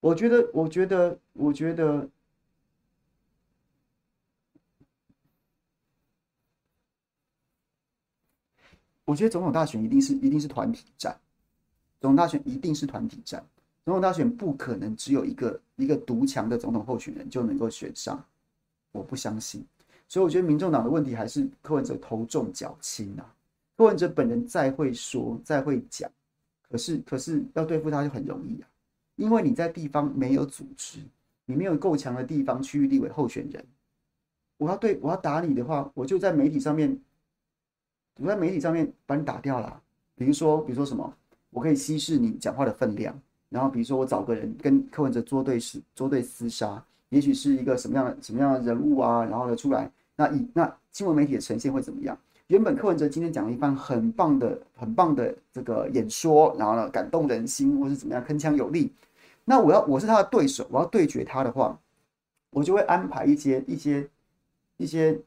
我觉得，我觉得，我觉得，我觉得总统大选一定是一定是团体战。总统大选一定是团体战，总统大选不可能只有一个一个独强的总统候选人就能够选上，我不相信。所以我觉得民众党的问题还是柯文哲头重脚轻啊。柯文哲本人再会说再会讲，可是可是要对付他就很容易啊，因为你在地方没有组织，你没有够强的地方区域立委候选人，我要对我要打你的话，我就在媒体上面，我在媒体上面把你打掉了。比如说比如说什么？我可以稀释你讲话的分量，然后比如说我找个人跟柯文哲作对是作对厮杀，也许是一个什么样的什么样的人物啊，然后呢出来，那以那新闻媒体的呈现会怎么样？原本柯文哲今天讲了一番很棒的很棒的这个演说，然后呢感动人心或是怎么样铿锵有力，那我要我是他的对手，我要对决他的话，我就会安排一些一些一些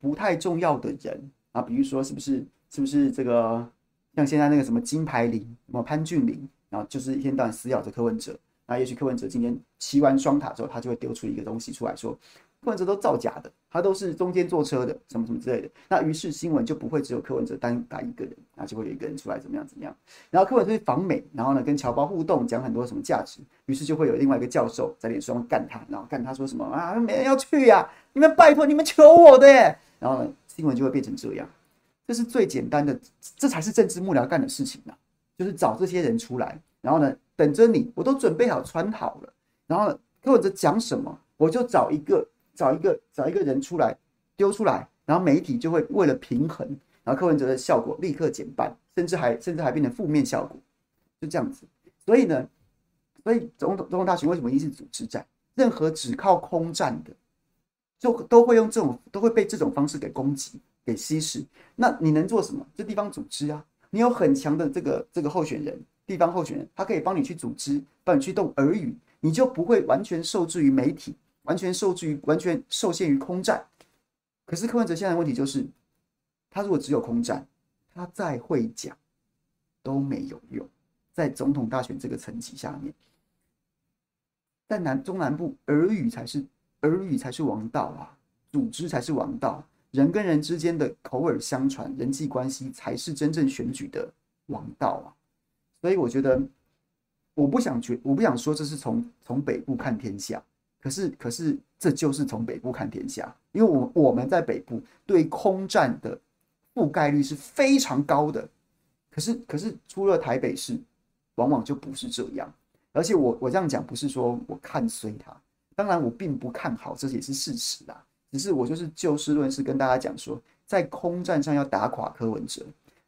不太重要的人啊，比如说是不是？是不是这个像现在那个什么金牌林，什么潘俊林，然后就是一天到晚死咬着柯文哲，那也许柯文哲今天骑完双塔之后，他就会丢出一个东西出来说。柯文哲都造假的，他都是中间坐车的，什么什么之类的。那于是新闻就不会只有柯文哲单打一个人，那就会有一个人出来怎么样怎么样。然后柯文哲访美，然后呢跟侨胞互动，讲很多什么价值，于是就会有另外一个教授在脸书上干他，然后干他说什么啊，没人要去呀、你们拜托你们求我的耶。然后呢新闻就会变成这样，这是最简单的，这才是政治幕僚干的事情啊，就是找这些人出来，然后呢等着你，我都准备好穿好了，然后呢柯文哲讲什么，我就找一个。找一个找一个人出来丢出来，然后媒体就会为了平衡，然后柯文哲的效果立刻减半，甚至还甚至还变成负面效果，就这样子。所以呢，所以总统总统大选为什么一定是组织战？任何只靠空战的，就都会用这种都会被这种方式给攻击、给稀释。那你能做什么？这地方组织啊，你有很强的这个这个候选人，地方候选人，他可以帮你去组织，帮你去动耳语，你就不会完全受制于媒体。完全受制于，完全受限于空战。可是柯文哲现在的问题就是，他如果只有空战，他再会讲都没有用。在总统大选这个层级下面，在南中南部耳语才是耳语才是王道啊，组织才是王道，人跟人之间的口耳相传、人际关系才是真正选举的王道啊。所以我觉得，我不想觉，我不想说这是从从北部看天下。可是，可是，这就是从北部看天下，因为我我们在北部对空战的覆盖率是非常高的。可是，可是出了台北市，往往就不是这样。而且我，我这样讲不是说我看衰他，当然我并不看好，这也是事实啦。只是我就是就事论事跟大家讲说，在空战上要打垮柯文哲，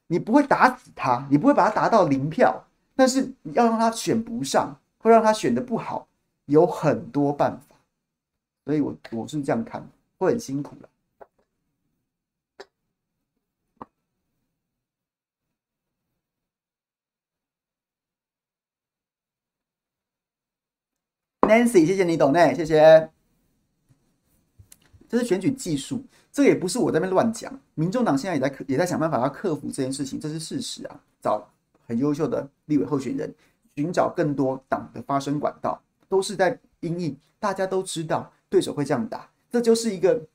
你不会打死他，你不会把他打到零票，但是你要让他选不上，会让他选得不好。有很多办法，所以我我是这样看，会很辛苦的。Nancy，谢谢你懂内，谢谢。这是选举技术，这也不是我在那边乱讲。民众党现在也在也在想办法要克服这件事情，这是事实啊。找很优秀的立委候选人，寻找更多党的发声管道。都是在因应，大家都知道对手会这样打，这就是一个，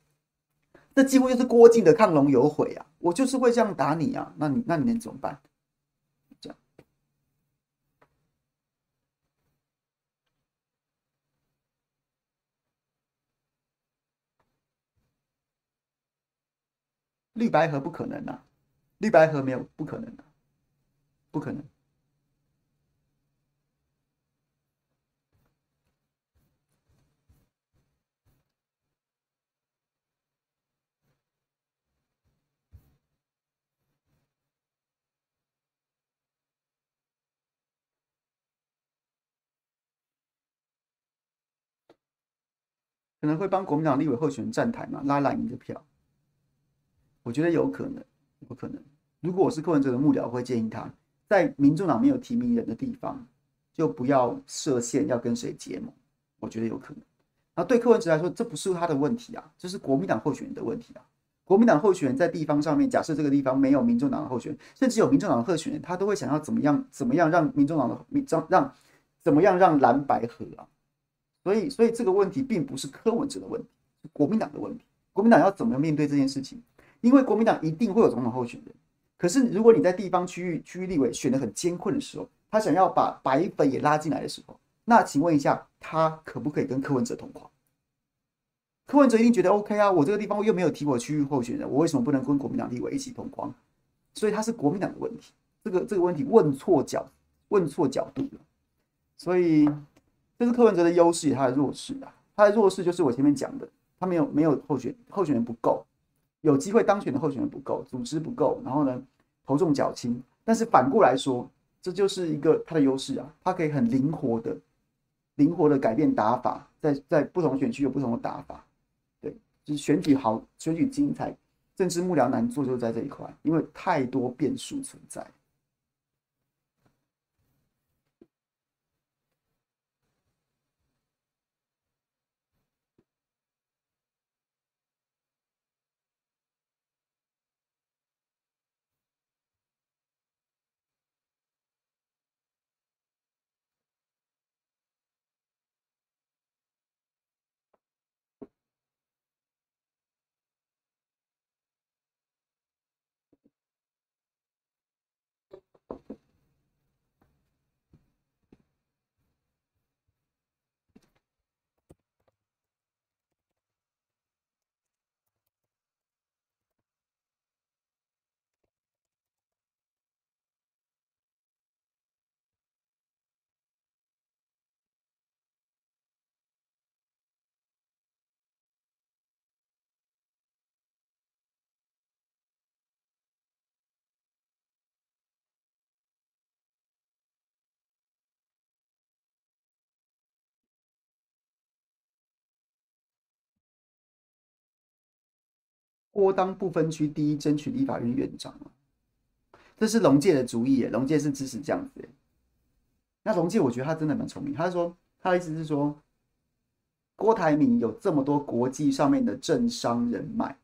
这几乎就是郭靖的亢龙有悔啊！我就是会这样打你啊，那你那你能怎么办？这样，绿白合不可能啊，绿白合没有不可能啊，不可能。可能会帮国民党立委候选人站台嘛，拉蓝营的票。我觉得有可能，有可能。如果我是柯文哲的幕僚，我会建议他在民众党没有提名人的地方，就不要设限要跟谁结盟。我觉得有可能。那对柯文哲来说，这不是他的问题啊，这是国民党候选人的问题啊。国民党候选人在地方上面，假设这个地方没有民众党的候选人，甚至有民众党的候选人，他都会想要怎么样，怎么样让民众党的民让让怎么样让蓝白合啊？所以，所以这个问题并不是柯文哲的问题，是国民党的问题。国民党要怎么面对这件事情？因为国民党一定会有总统候选人。可是，如果你在地方区域区域立委选的很艰困的时候，他想要把白粉也拉进来的时候，那请问一下，他可不可以跟柯文哲同框？柯文哲一定觉得 OK 啊，我这个地方又没有提我区域候选人，我为什么不能跟国民党立委一起同框？所以他是国民党的问题。这个这个问题问错角，问错角度了。所以。这是柯文哲的优势，他的弱势啊。他的弱势就是我前面讲的，他没有没有候选候选人不够，有机会当选的候选人不够，组织不够，然后呢，头重脚轻。但是反过来说，这就是一个他的优势啊，他可以很灵活的、灵活的改变打法，在在不同选区有不同的打法。对，就是选举好，选举精彩，政治幕僚难做就在这一块，因为太多变数存在。郭当不分区第一争取立法院院长，这是龙介的主意耶，龙介是支持这样子耶。那龙介我觉得他真的蛮聪明，他说他的意思是说，郭台铭有这么多国际上面的政商人脉，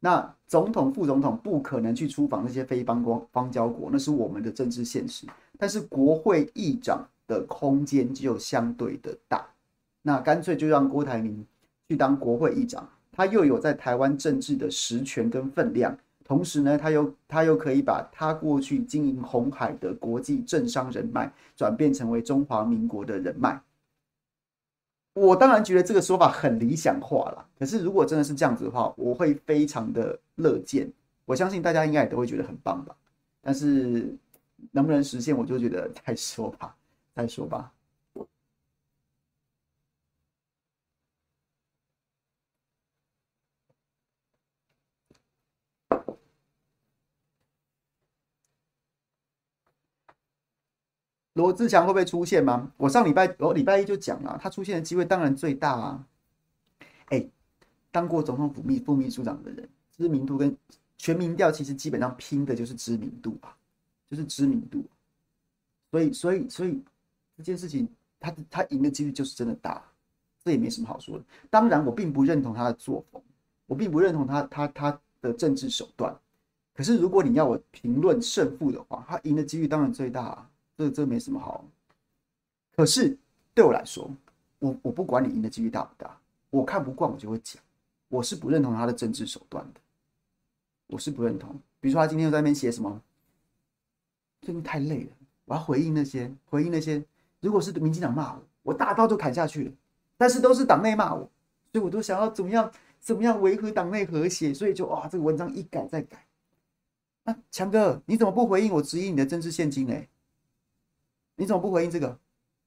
那总统、副总统不可能去出访那些非邦光邦交国，那是我们的政治现实。但是国会议长的空间就相对的大，那干脆就让郭台铭去当国会议长。他又有在台湾政治的实权跟分量，同时呢，他又他又可以把他过去经营红海的国际政商人脉转变成为中华民国的人脉。我当然觉得这个说法很理想化了，可是如果真的是这样子的话，我会非常的乐见。我相信大家应该也都会觉得很棒吧。但是能不能实现，我就觉得 再说吧，再说吧。罗志强会不会出现吗？我上礼拜我礼拜一就讲了，他出现的机会当然最大啊。哎，当过总统府秘副秘书长的人，知名度跟全民调其实基本上拼的就是知名度啊，就是知名度。所以，所以，所以这件事情他他赢的几率就是真的大，这也没什么好说的。当然，我并不认同他的作风，我并不认同他他他的政治手段。可是，如果你要我评论胜负的话，他赢的几率当然最大啊。这这没什么好，可是对我来说，我我不管你赢的几率大不大，我看不惯我就会讲，我是不认同他的政治手段的，我是不认同。比如说他今天又在那边写什么，最近太累了，我要回应那些回应那些，如果是民进党骂我，我大刀就砍下去了，但是都是党内骂我，所以我都想要怎么样怎么样维和党内和谐，所以就哇这个文章一改再改。那强哥你怎么不回应我质疑你的政治献金呢？你怎么不回应这个？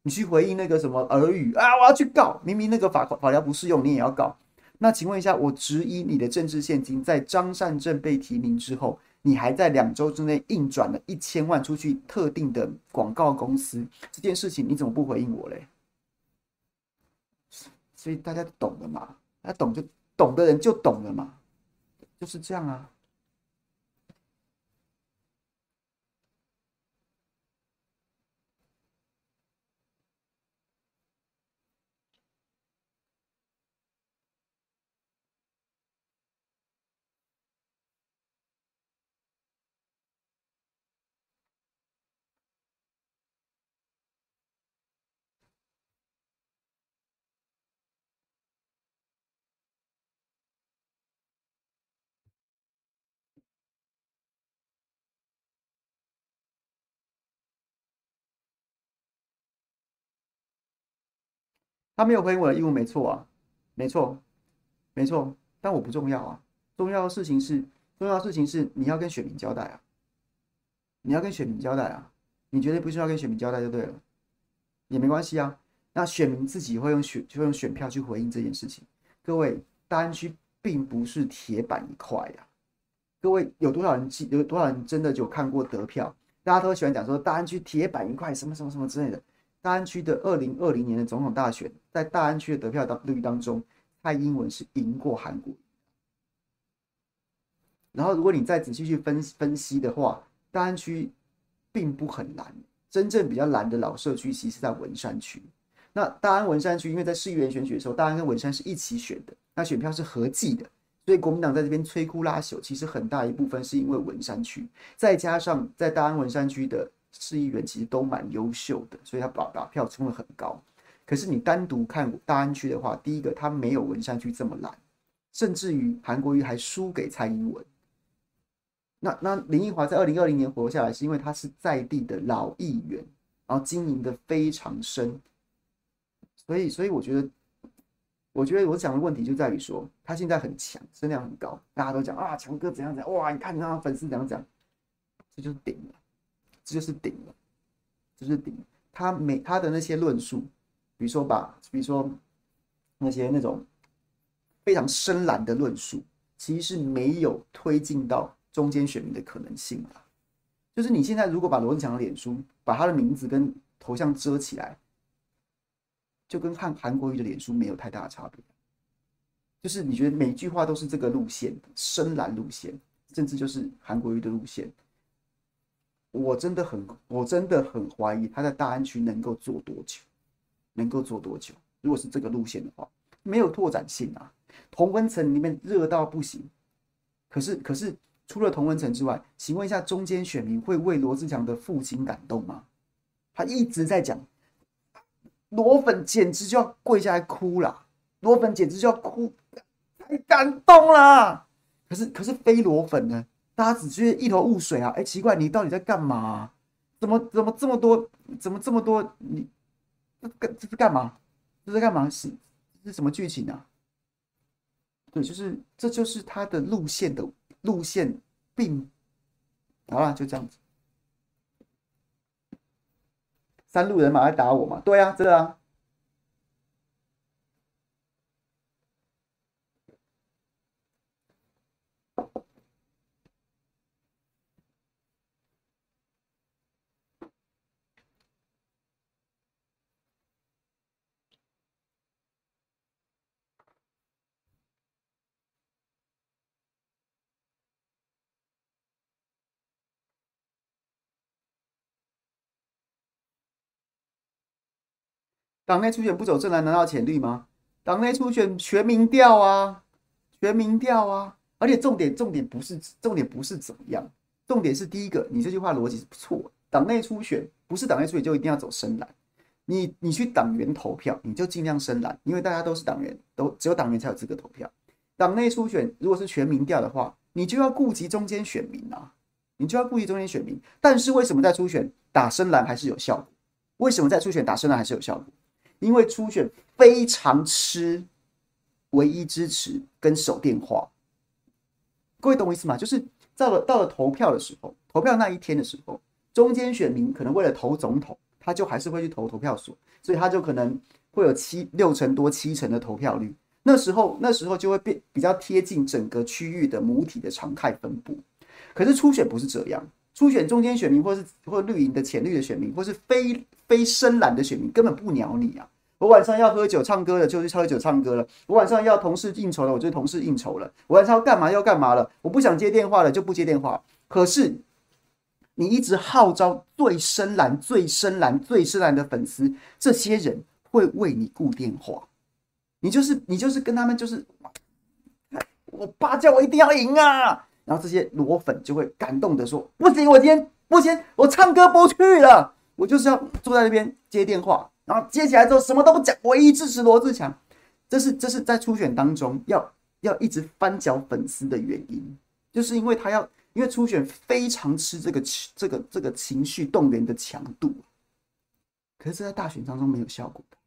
你去回应那个什么耳语啊？我要去告，明明那个法法条不适用，你也要告。那请问一下，我质疑你的政治献金，在张善政被提名之后，你还在两周之内硬转了一千万出去特定的广告公司，这件事情你怎么不回应我嘞？所以大家懂了嘛？他懂就懂的人就懂了嘛，就是这样啊。他没有回应我的义务，没错啊，没错，没错，但我不重要啊。重要的事情是，重要的事情是你要跟选民交代啊，你要跟选民交代啊，你绝对不需要跟选民交代就对了，也没关系啊。那选民自己会用选，就用选票去回应这件事情。各位，大安区并不是铁板一块呀。各位，有多少人记？有多少人真的就看过得票？大家都喜欢讲说大安区铁板一块，什么什么什么之类的。大安区的二零二零年的总统大选，在大安区的得票当率当中，蔡英文是赢过韩国。然后，如果你再仔细去分分析的话，大安区并不很难，真正比较难的老社区其实是在文山区。那大安文山区，因为在市议员选举的时候，大安跟文山是一起选的，那选票是合计的，所以国民党在这边摧枯拉朽，其实很大一部分是因为文山区，再加上在大安文山区的。市议员其实都蛮优秀的，所以他把把票冲得很高。可是你单独看大安区的话，第一个他没有文山区这么烂，甚至于韩国瑜还输给蔡英文。那那林奕华在二零二零年活下来，是因为他是在地的老议员，然后经营得非常深。所以所以我觉得，我觉得我讲的问题就在于说，他现在很强，声量很高，大家都讲啊，强哥怎样怎样，哇，你看他粉丝怎样讲，这就是顶了。这就是顶了，这就是顶。他每他的那些论述，比如说把，比如说那些那种非常深蓝的论述，其实是没有推进到中间选民的可能性的。就是你现在如果把罗智强的脸书，把他的名字跟头像遮起来，就跟看韩国瑜的脸书没有太大的差别。就是你觉得每句话都是这个路线，深蓝路线，甚至就是韩国瑜的路线。我真的很，我真的很怀疑他在大安区能够做多久，能够做多久？如果是这个路线的话，没有拓展性啊。同温层里面热到不行，可是可是除了同温层之外，请问一下，中间选民会为罗志强的父亲感动吗？他一直在讲，罗粉简直就要跪下来哭了，罗粉简直就要哭，太感动了。可是可是非罗粉呢？大家只觉得一头雾水啊！哎，奇怪，你到底在干嘛？怎么怎么这么多？怎么这么多？你这干这是干嘛？这是干嘛？是是什么剧情啊？对，就是这就是他的路线的路线并好了，就这样子。三路人马来打我嘛？对啊，真的啊。党内初选不走正蓝，难道浅绿吗？党内初选全民调啊，全民调啊！而且重点重点不是重点不是怎么样，重点是第一个，你这句话逻辑是不错的。党内初选不是党内初选就一定要走深蓝，你你去党员投票，你就尽量深蓝，因为大家都是党员，都只有党员才有资格投票。党内初选如果是全民调的话，你就要顾及中间选民啊，你就要顾及中间选民。但是为什么在初选打深蓝还是有效果？为什么在初选打深蓝还是有效果？因为初选非常吃唯一支持跟手电话，各位懂我意思吗？就是到了到了投票的时候，投票那一天的时候，中间选民可能为了投总统，他就还是会去投投票所，所以他就可能会有七六成多七成的投票率。那时候那时候就会变比较贴近整个区域的母体的常态分布。可是初选不是这样，初选中间选民或是或绿营的浅绿的选民，或是非。非深蓝的选民根本不鸟你啊！我晚上要喝酒唱歌了，就去喝酒唱歌了；我晚上要同事应酬了，我就同事应酬了；我晚上要干嘛要干嘛了，我不想接电话了就不接电话。可是你一直号召最深蓝、最深蓝、最深蓝的粉丝，这些人会为你顾电话，你就是你就是跟他们就是，我爸叫我一定要赢啊！然后这些罗粉就会感动的说：“不行，我今天不行，我唱歌不去了。”我就是要坐在那边接电话，然后接起来之后什么都不讲，唯一支持罗志强。这是这是在初选当中要要一直翻搅粉丝的原因，就是因为他要因为初选非常吃这个这个这个情绪动员的强度，可是，在大选当中没有效果的。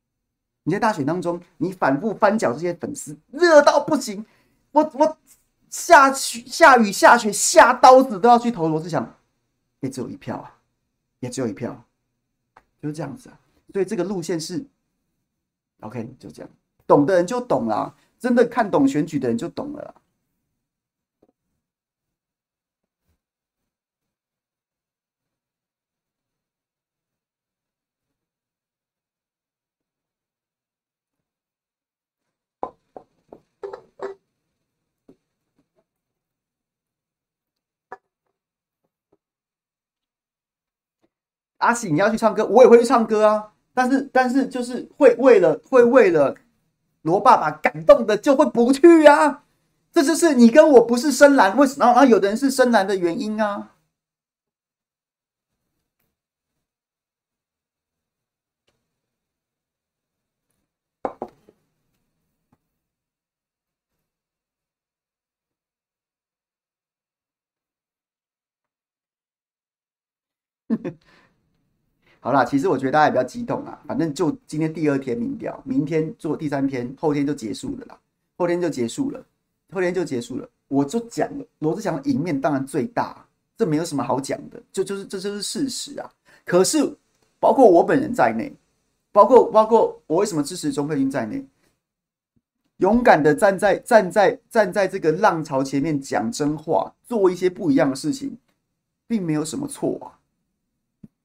你在大选当中，你反复翻搅这些粉丝，热到不行，我我下雪下雨下雪下刀子都要去投罗志祥，也只有一票啊，也只有一票。就是这样子啊，所以这个路线是 OK，就这样，懂的人就懂了，真的看懂选举的人就懂了。阿喜，你要去唱歌，我也会去唱歌啊。但是，但是就是会为了会为了罗爸爸感动的，就会不去啊。这就是你跟我不是深蓝，为什么？然后有的人是深蓝的原因啊。好啦，其实我觉得大家也比较激动啊。反正就今天第二天民调，明天做第三天，后天就结束了啦。后天就结束了，后天就结束了。我就讲了，罗志祥赢面当然最大，这没有什么好讲的，就就是这就是事实啊。可是包括我本人在内，包括包括我为什么支持钟佩君在内，勇敢的站在站在站在这个浪潮前面讲真话，做一些不一样的事情，并没有什么错啊。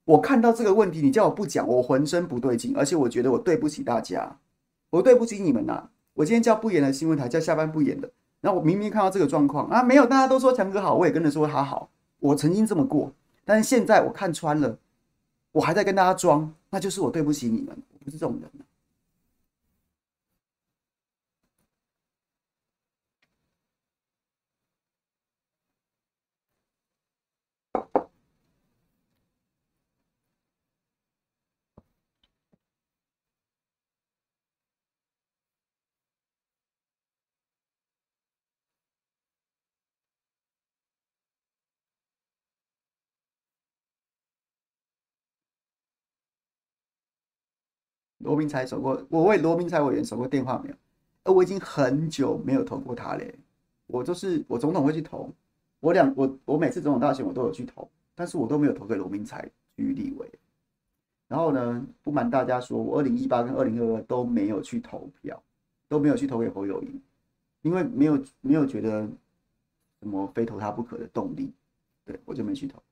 我看到这个问题，你叫我不讲，我浑身不对劲，而且我觉得我对不起大家，我对不起你们呐、我今天叫不演的新闻台，叫下班不演的。然后我明明看到这个状况啊，没有，大家都说强哥好，我也跟着说他好。我曾经这么过，但是现在我看穿了，我还在跟大家装，那就是我对不起你们，我不是这种人。罗明才守过，我为罗明才委员守过电话没有？而我已经很久没有投过他嘞。我就是我总统会去投，我两我我每次总统大选我都有去投，但是我都没有投给罗明才去立委。然后呢，不瞒大家说，我二零一八跟二零二二都没有去投票，都没有去投给侯友宜，因为没有没有觉得什么非投他不可的动力，对，我就没去投。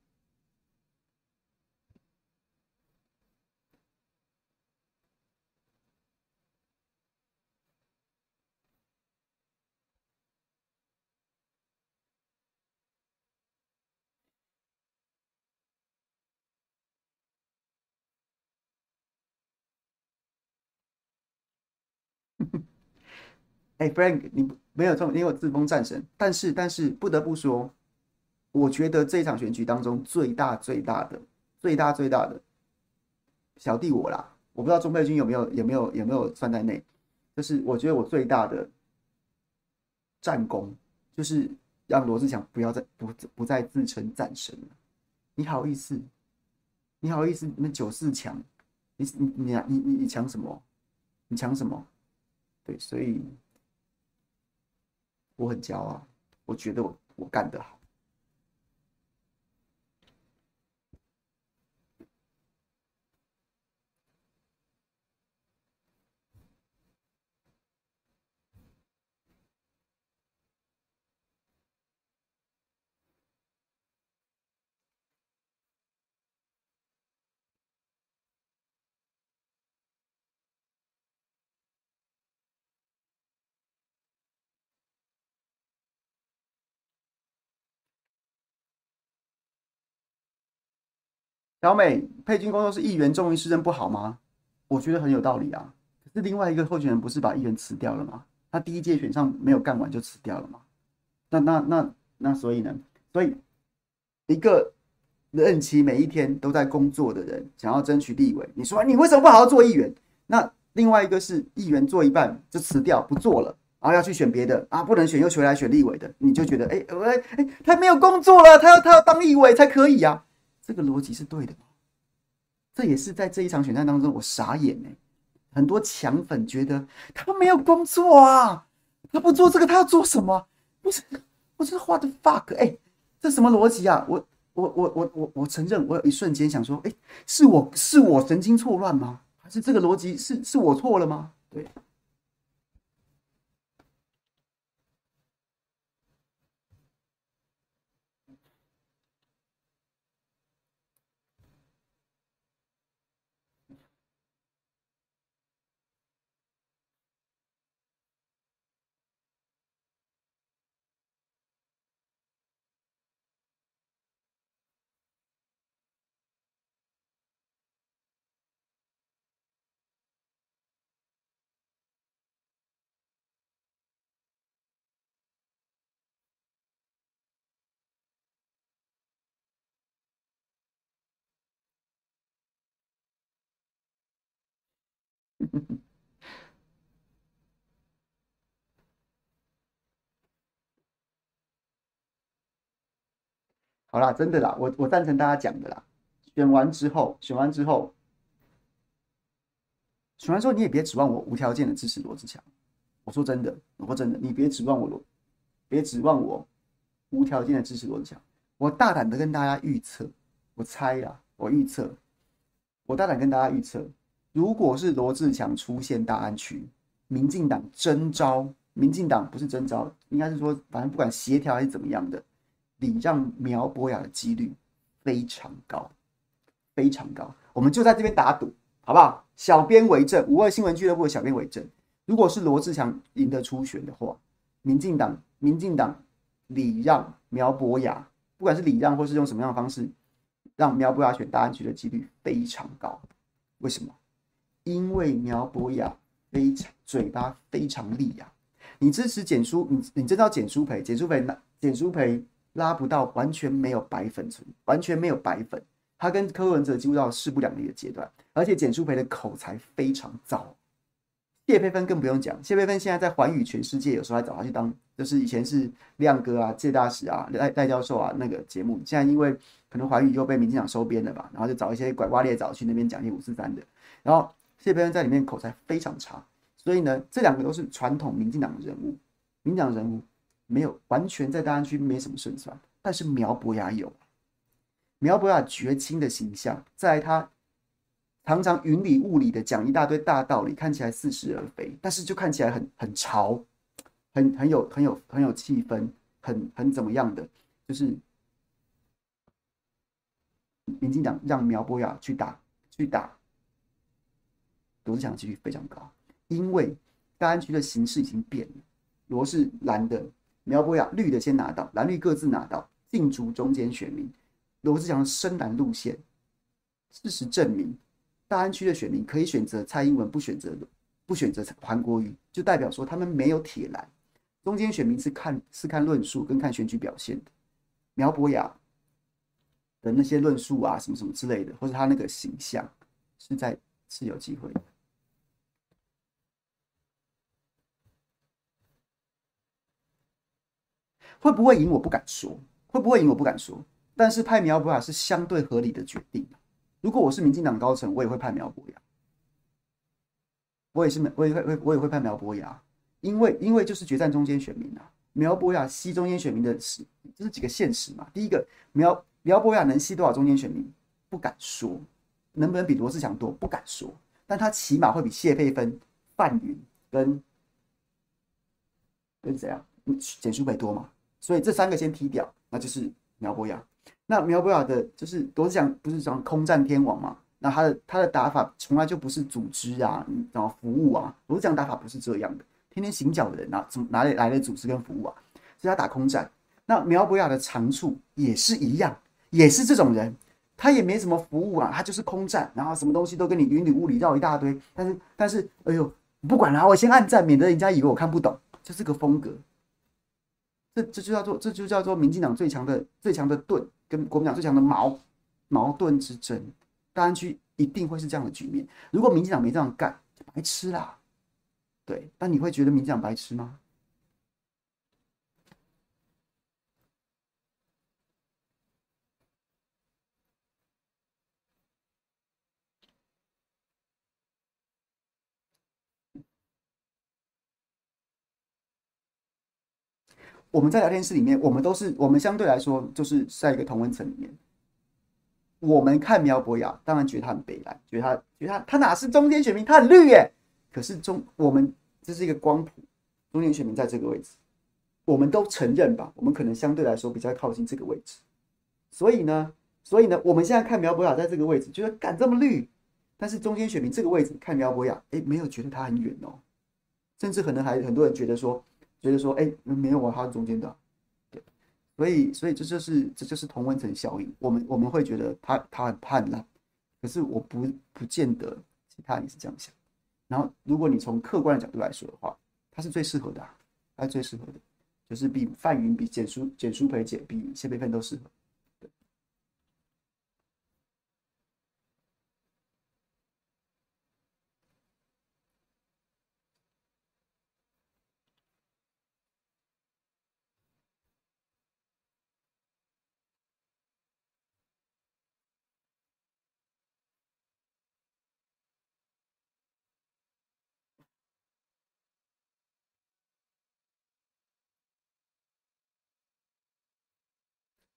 哎、欸、，Frank，你没有这种，你有自封战神，但是但是不得不说，我觉得这场选举当中最大最大的最大最大的小弟我啦，我不知道钟佩君有没有有没有有没有算在内，就是我觉得我最大的战功就是让罗志强不要再不不再自称战神了，你好意思，你好意思，你们九四强，你你你你你强什么？你强什么？对，所以。我很骄傲，我觉得我我干得好。小美，佩君工作室议员终于施政不好吗？我觉得很有道理啊。可是另外一个候选人不是把议员辞掉了吗？他第一届选上没有干完就辞掉了吗？那那那那所以呢？所以一个任期每一天都在工作的人，想要争取立委，你说你为什么不好好做议员？那另外一个是议员做一半就辞掉不做了，然后要去选别的啊，不能选又回来选立委的，你就觉得哎哎哎，他没有工作了，他要他要当立委才可以呀、啊。这个逻辑是对的吗？这也是在这一场选战当中，我傻眼哎！很多强粉觉得他没有工作啊，他不做这个，他要做什么？不是，我是 what the fuck？哎，这什么逻辑啊？我我我我我我承认，我有一瞬间想说，哎，是我是我神经错乱吗？还是这个逻辑是是我错了吗？对。好啦，真的啦，我我赞成大家讲的啦。选完之后，选完之后，选完之后你也别指望我无条件的支持罗志强。我说真的，我说真的，你别指望我罗，别指望我无条件的支持罗志强。我大胆的跟大家预测，我猜啦，我预测，我大胆跟大家预测，如果是罗志强出现大安区，民进党征召，民进党不是征召，应该是说，反正不管协调还是怎么样的。礼让苗博雅的几率非常高，非常高。我们就在这边打赌，好不好？小编为证，五二新闻俱乐部的小编为证。如果是罗志强赢得初选的话，民进党民进党礼让苗博雅，不管是礼让或是用什么样的方式，让苗博雅选大安区的几率非常高。为什么？因为苗博雅非常嘴巴非常利呀、你支持简书，你你知道简书培，简书培那简书培拉不到，完全没有白粉存，完全没有白粉。他跟柯文哲几乎到势不两立的阶段，而且简书培的口才非常糟。谢佩芬更不用讲，谢佩芬现在在寰宇全世界，有时候还找他去当，就是以前是亮哥啊、谢大使啊、赖赖教授啊那个节目，现在因为可能寰宇又被民进党收编了吧，然后就找一些拐瓜裂枣去那边讲一些五四三的，然后谢佩芬在里面口才非常差，所以呢，这两个都是传统民进党的人物，民进党人物没有完全在大安区没什么胜算，但是苗博雅有，苗博雅绝亲的形象，在他。常常云里雾里的讲一大堆大道理，看起来似是而非，但是就看起来很很潮，很很有很有很有气氛，很很怎么样的，就是民进党让苗博雅去打去打罗智强几率非常高，因为大安区的形势已经变了，罗是蓝的，苗博雅绿的先拿到，蓝绿各自拿到，进驻中间选民，罗志祥深蓝路线，事实证明。大安区的选民可以选择蔡英文，不选择不选择韩国瑜，就代表说他们没有铁蓝。中间选民是看是看论述跟看选举表现的。苗博雅的那些论述啊，什么什么之类的，或者他那个形象，是在是有机会的。会不会赢？我不敢说。会不会赢？我不敢说。但是派苗博雅是相对合理的决定。如果我是民进党高层，我也会派苗博雅。我也是，我也会，我也会派苗博雅，因为，因为就是决战中间选民啊。苗博雅吸中间选民的是，这是几个现实嘛。第一个，苗苗博雅能吸多少中间选民，不敢说，能不能比罗志强多，不敢说，但他起码会比谢佩芬、范云跟跟谁啊？简舒培多嘛。所以这三个先踢掉，那就是苗博雅。那苗博雅的，就是罗智强不是讲空战天王嘛？那他的他的打法从来就不是组织啊，然后服务啊。罗智强打法不是这样的，天天行脚的人啊，从哪里来的组织跟服务啊？所以他打空战。那苗博雅的长处也是一样，也是这种人，他也没什么服务啊，他就是空战，然后什么东西都跟你云里雾里绕一大堆。但是但是，哎呦，不管了，我先按赞，免得人家以为我看不懂，就这个风格。这这就叫做这就叫做民进党最强的最强的盾。跟国民党最强的矛矛盾之争，大安区一定会是这样的局面。如果民进党没这样干，白痴啦。对，但你会觉得民进党白痴吗？我们在聊天室里面，我们都是我们相对来说就是在一个同温层里面。我们看苗博雅，当然觉得他很北蓝，觉得他觉得他他哪是中间选民，他很绿耶。可是中我们这是一个光谱，中间选民在这个位置，我们都承认吧。我们可能相对来说比较靠近这个位置。所以呢，所以呢，我们现在看苗博雅在这个位置，觉得敢这么绿。但是中间选民这个位置看苗博雅，哎，没有觉得他很远哦，甚至可能还很多人觉得说。觉得说，哎、没有我，他是中间的，对，所以，所以这就是这就是同温层效应。我们我们会觉得他他很叛乱，可是我不不见得其他人是这样想。然后，如果你从客观的角度来说的话，他是最适合的、他是最适合的，就是比范云、比简书、简书培、简比谢佩芬都适合。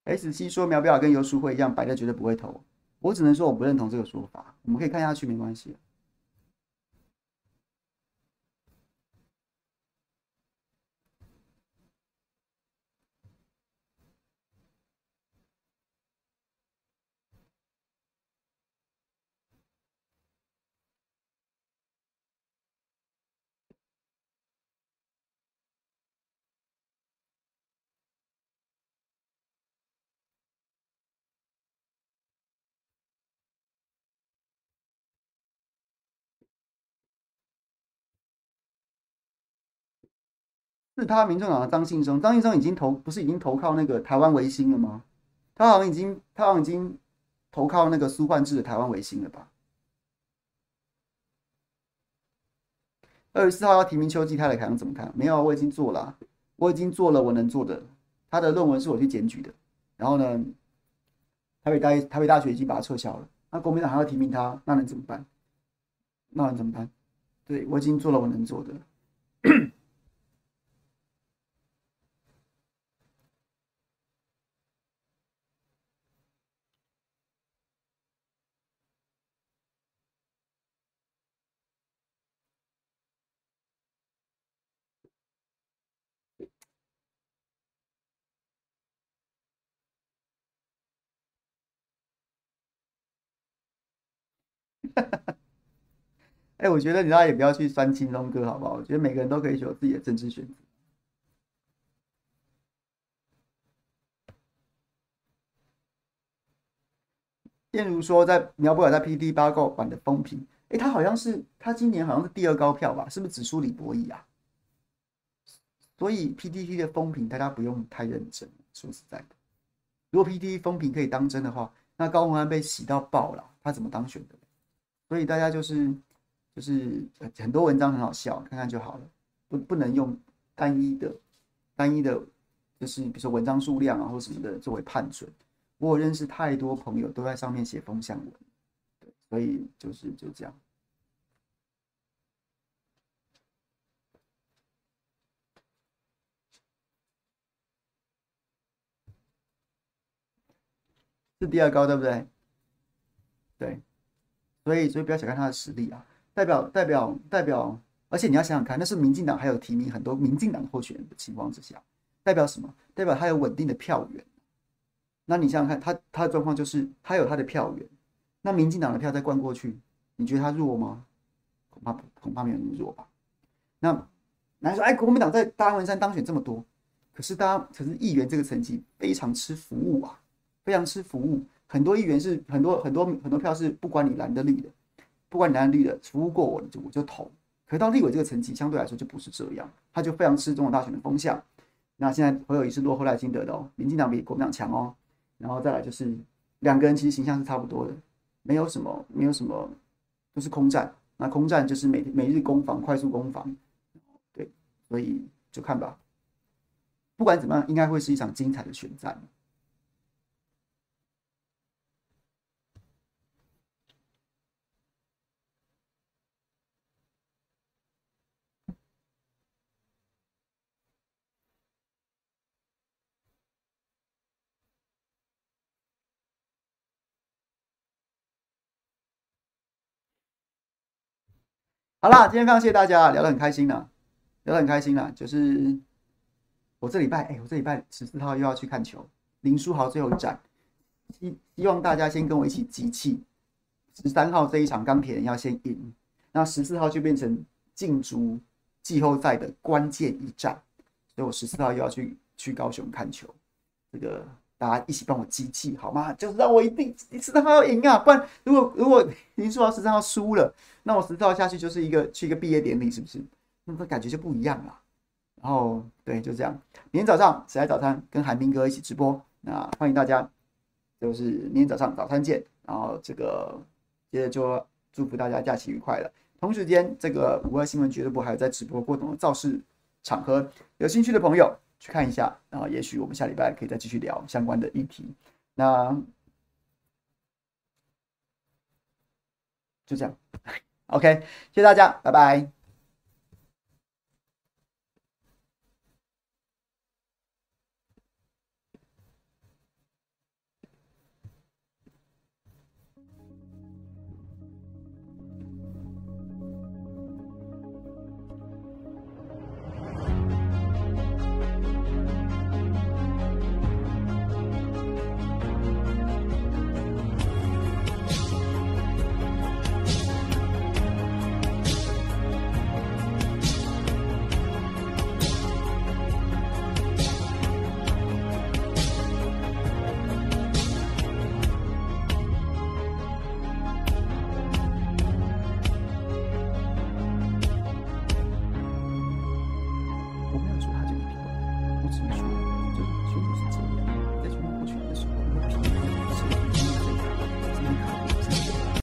S 七说苗博雅跟游淑慧一样，白的绝对不会投。我只能说我不认同这个说法。我们可以看下去，没关系。是他民众党的张信忠，张信忠已经投，不是已经投靠那个台湾维新了吗？他好像已经，他好像已经投靠那个苏焕智的台湾维新了吧？二十四号要提名邱季泰的，看怎么看？没有，我已经做了、我已经做了我能做的。他的论文是我去检举的，然后呢，台北大台北大学已经把它撤销了。那国民党还要提名他，那能怎么办？那能怎么办？对，我已经做了我能做的。哎、我觉得你大家也不要去酸青龙哥，好不好？我觉得每个人都可以有自己的政治选择。例如说，在苗博雅在 PT 八卦版的风评，哎、他好像是他今年好像是第二高票吧？是不是只输李博毅啊？所以 PTT 的风评大家不用太认真。说实在的，如果 PTT 风评可以当真的话，那高虹安被洗到爆了，他怎么当选的？所以大家就是。就是很多文章很好笑，看看就好了，不不能用单一的、单一的，就是比如说文章数量啊或什么的作为判准。我认识太多朋友都在上面写风向文，对，所以就是就这样。是第二高对不对？对，所以所以不要小看他的实力啊。代表代表代表，而且你要想想看，那是民进党还有提名很多民进党候选人的情况之下，代表什么？代表他有稳定的票源。那你想想看，他他的状况就是他有他的票源，那民进党的票再灌过去，你觉得他弱吗？恐怕恐怕没有那么弱吧。那来说，哎，国民党在大安文山当选这么多，可是大家可是议员这个层级非常吃服务啊，非常吃服务，很多议员是很多很多很多票是不管你蓝的绿的。不管你蓝的绿的服务过我的，就我就投。可到立委这个层级，相对来说就不是这样，他就非常吃总统大选的风向。那现在侯友宜是落后赖清德的哦，民进党比国民党强哦。然后再来就是两个人其实形象是差不多的，没有什么，没有什么，都是空战。那空战就是每每日攻防，快速攻防。对，所以就看吧。不管怎么样，应该会是一场精彩的选战。好啦，今天非常谢谢大家，聊得很开心了，聊得很开心啦。就是我这礼拜，哎、我这礼拜十四号又要去看球，林书豪最后一战，希希望大家先跟我一起集气。十三号这一场钢铁人要先赢，那十四号就变成进足季后赛的关键一战，所以我十四号又要去去高雄看球，这个。大家一起帮我集气好吗？就是让我一定十三号要赢啊！不然如果如果林书豪十三号输了，那我十四号下去就是一个去一个毕业典礼，是不是？那个感觉就不一样了。然后对，就这样。明天早上谁来早餐跟韩冰哥一起直播？那欢迎大家，就是明天早上早餐见。然后这个接着就祝福大家假期愉快了。同时间，这个五二新闻俱乐部还有在直播过程的造势场合，有兴趣的朋友。去看一下，然后也许我们下礼拜可以再继续聊相关的议题。那就这样，OK，谢谢大家，拜拜。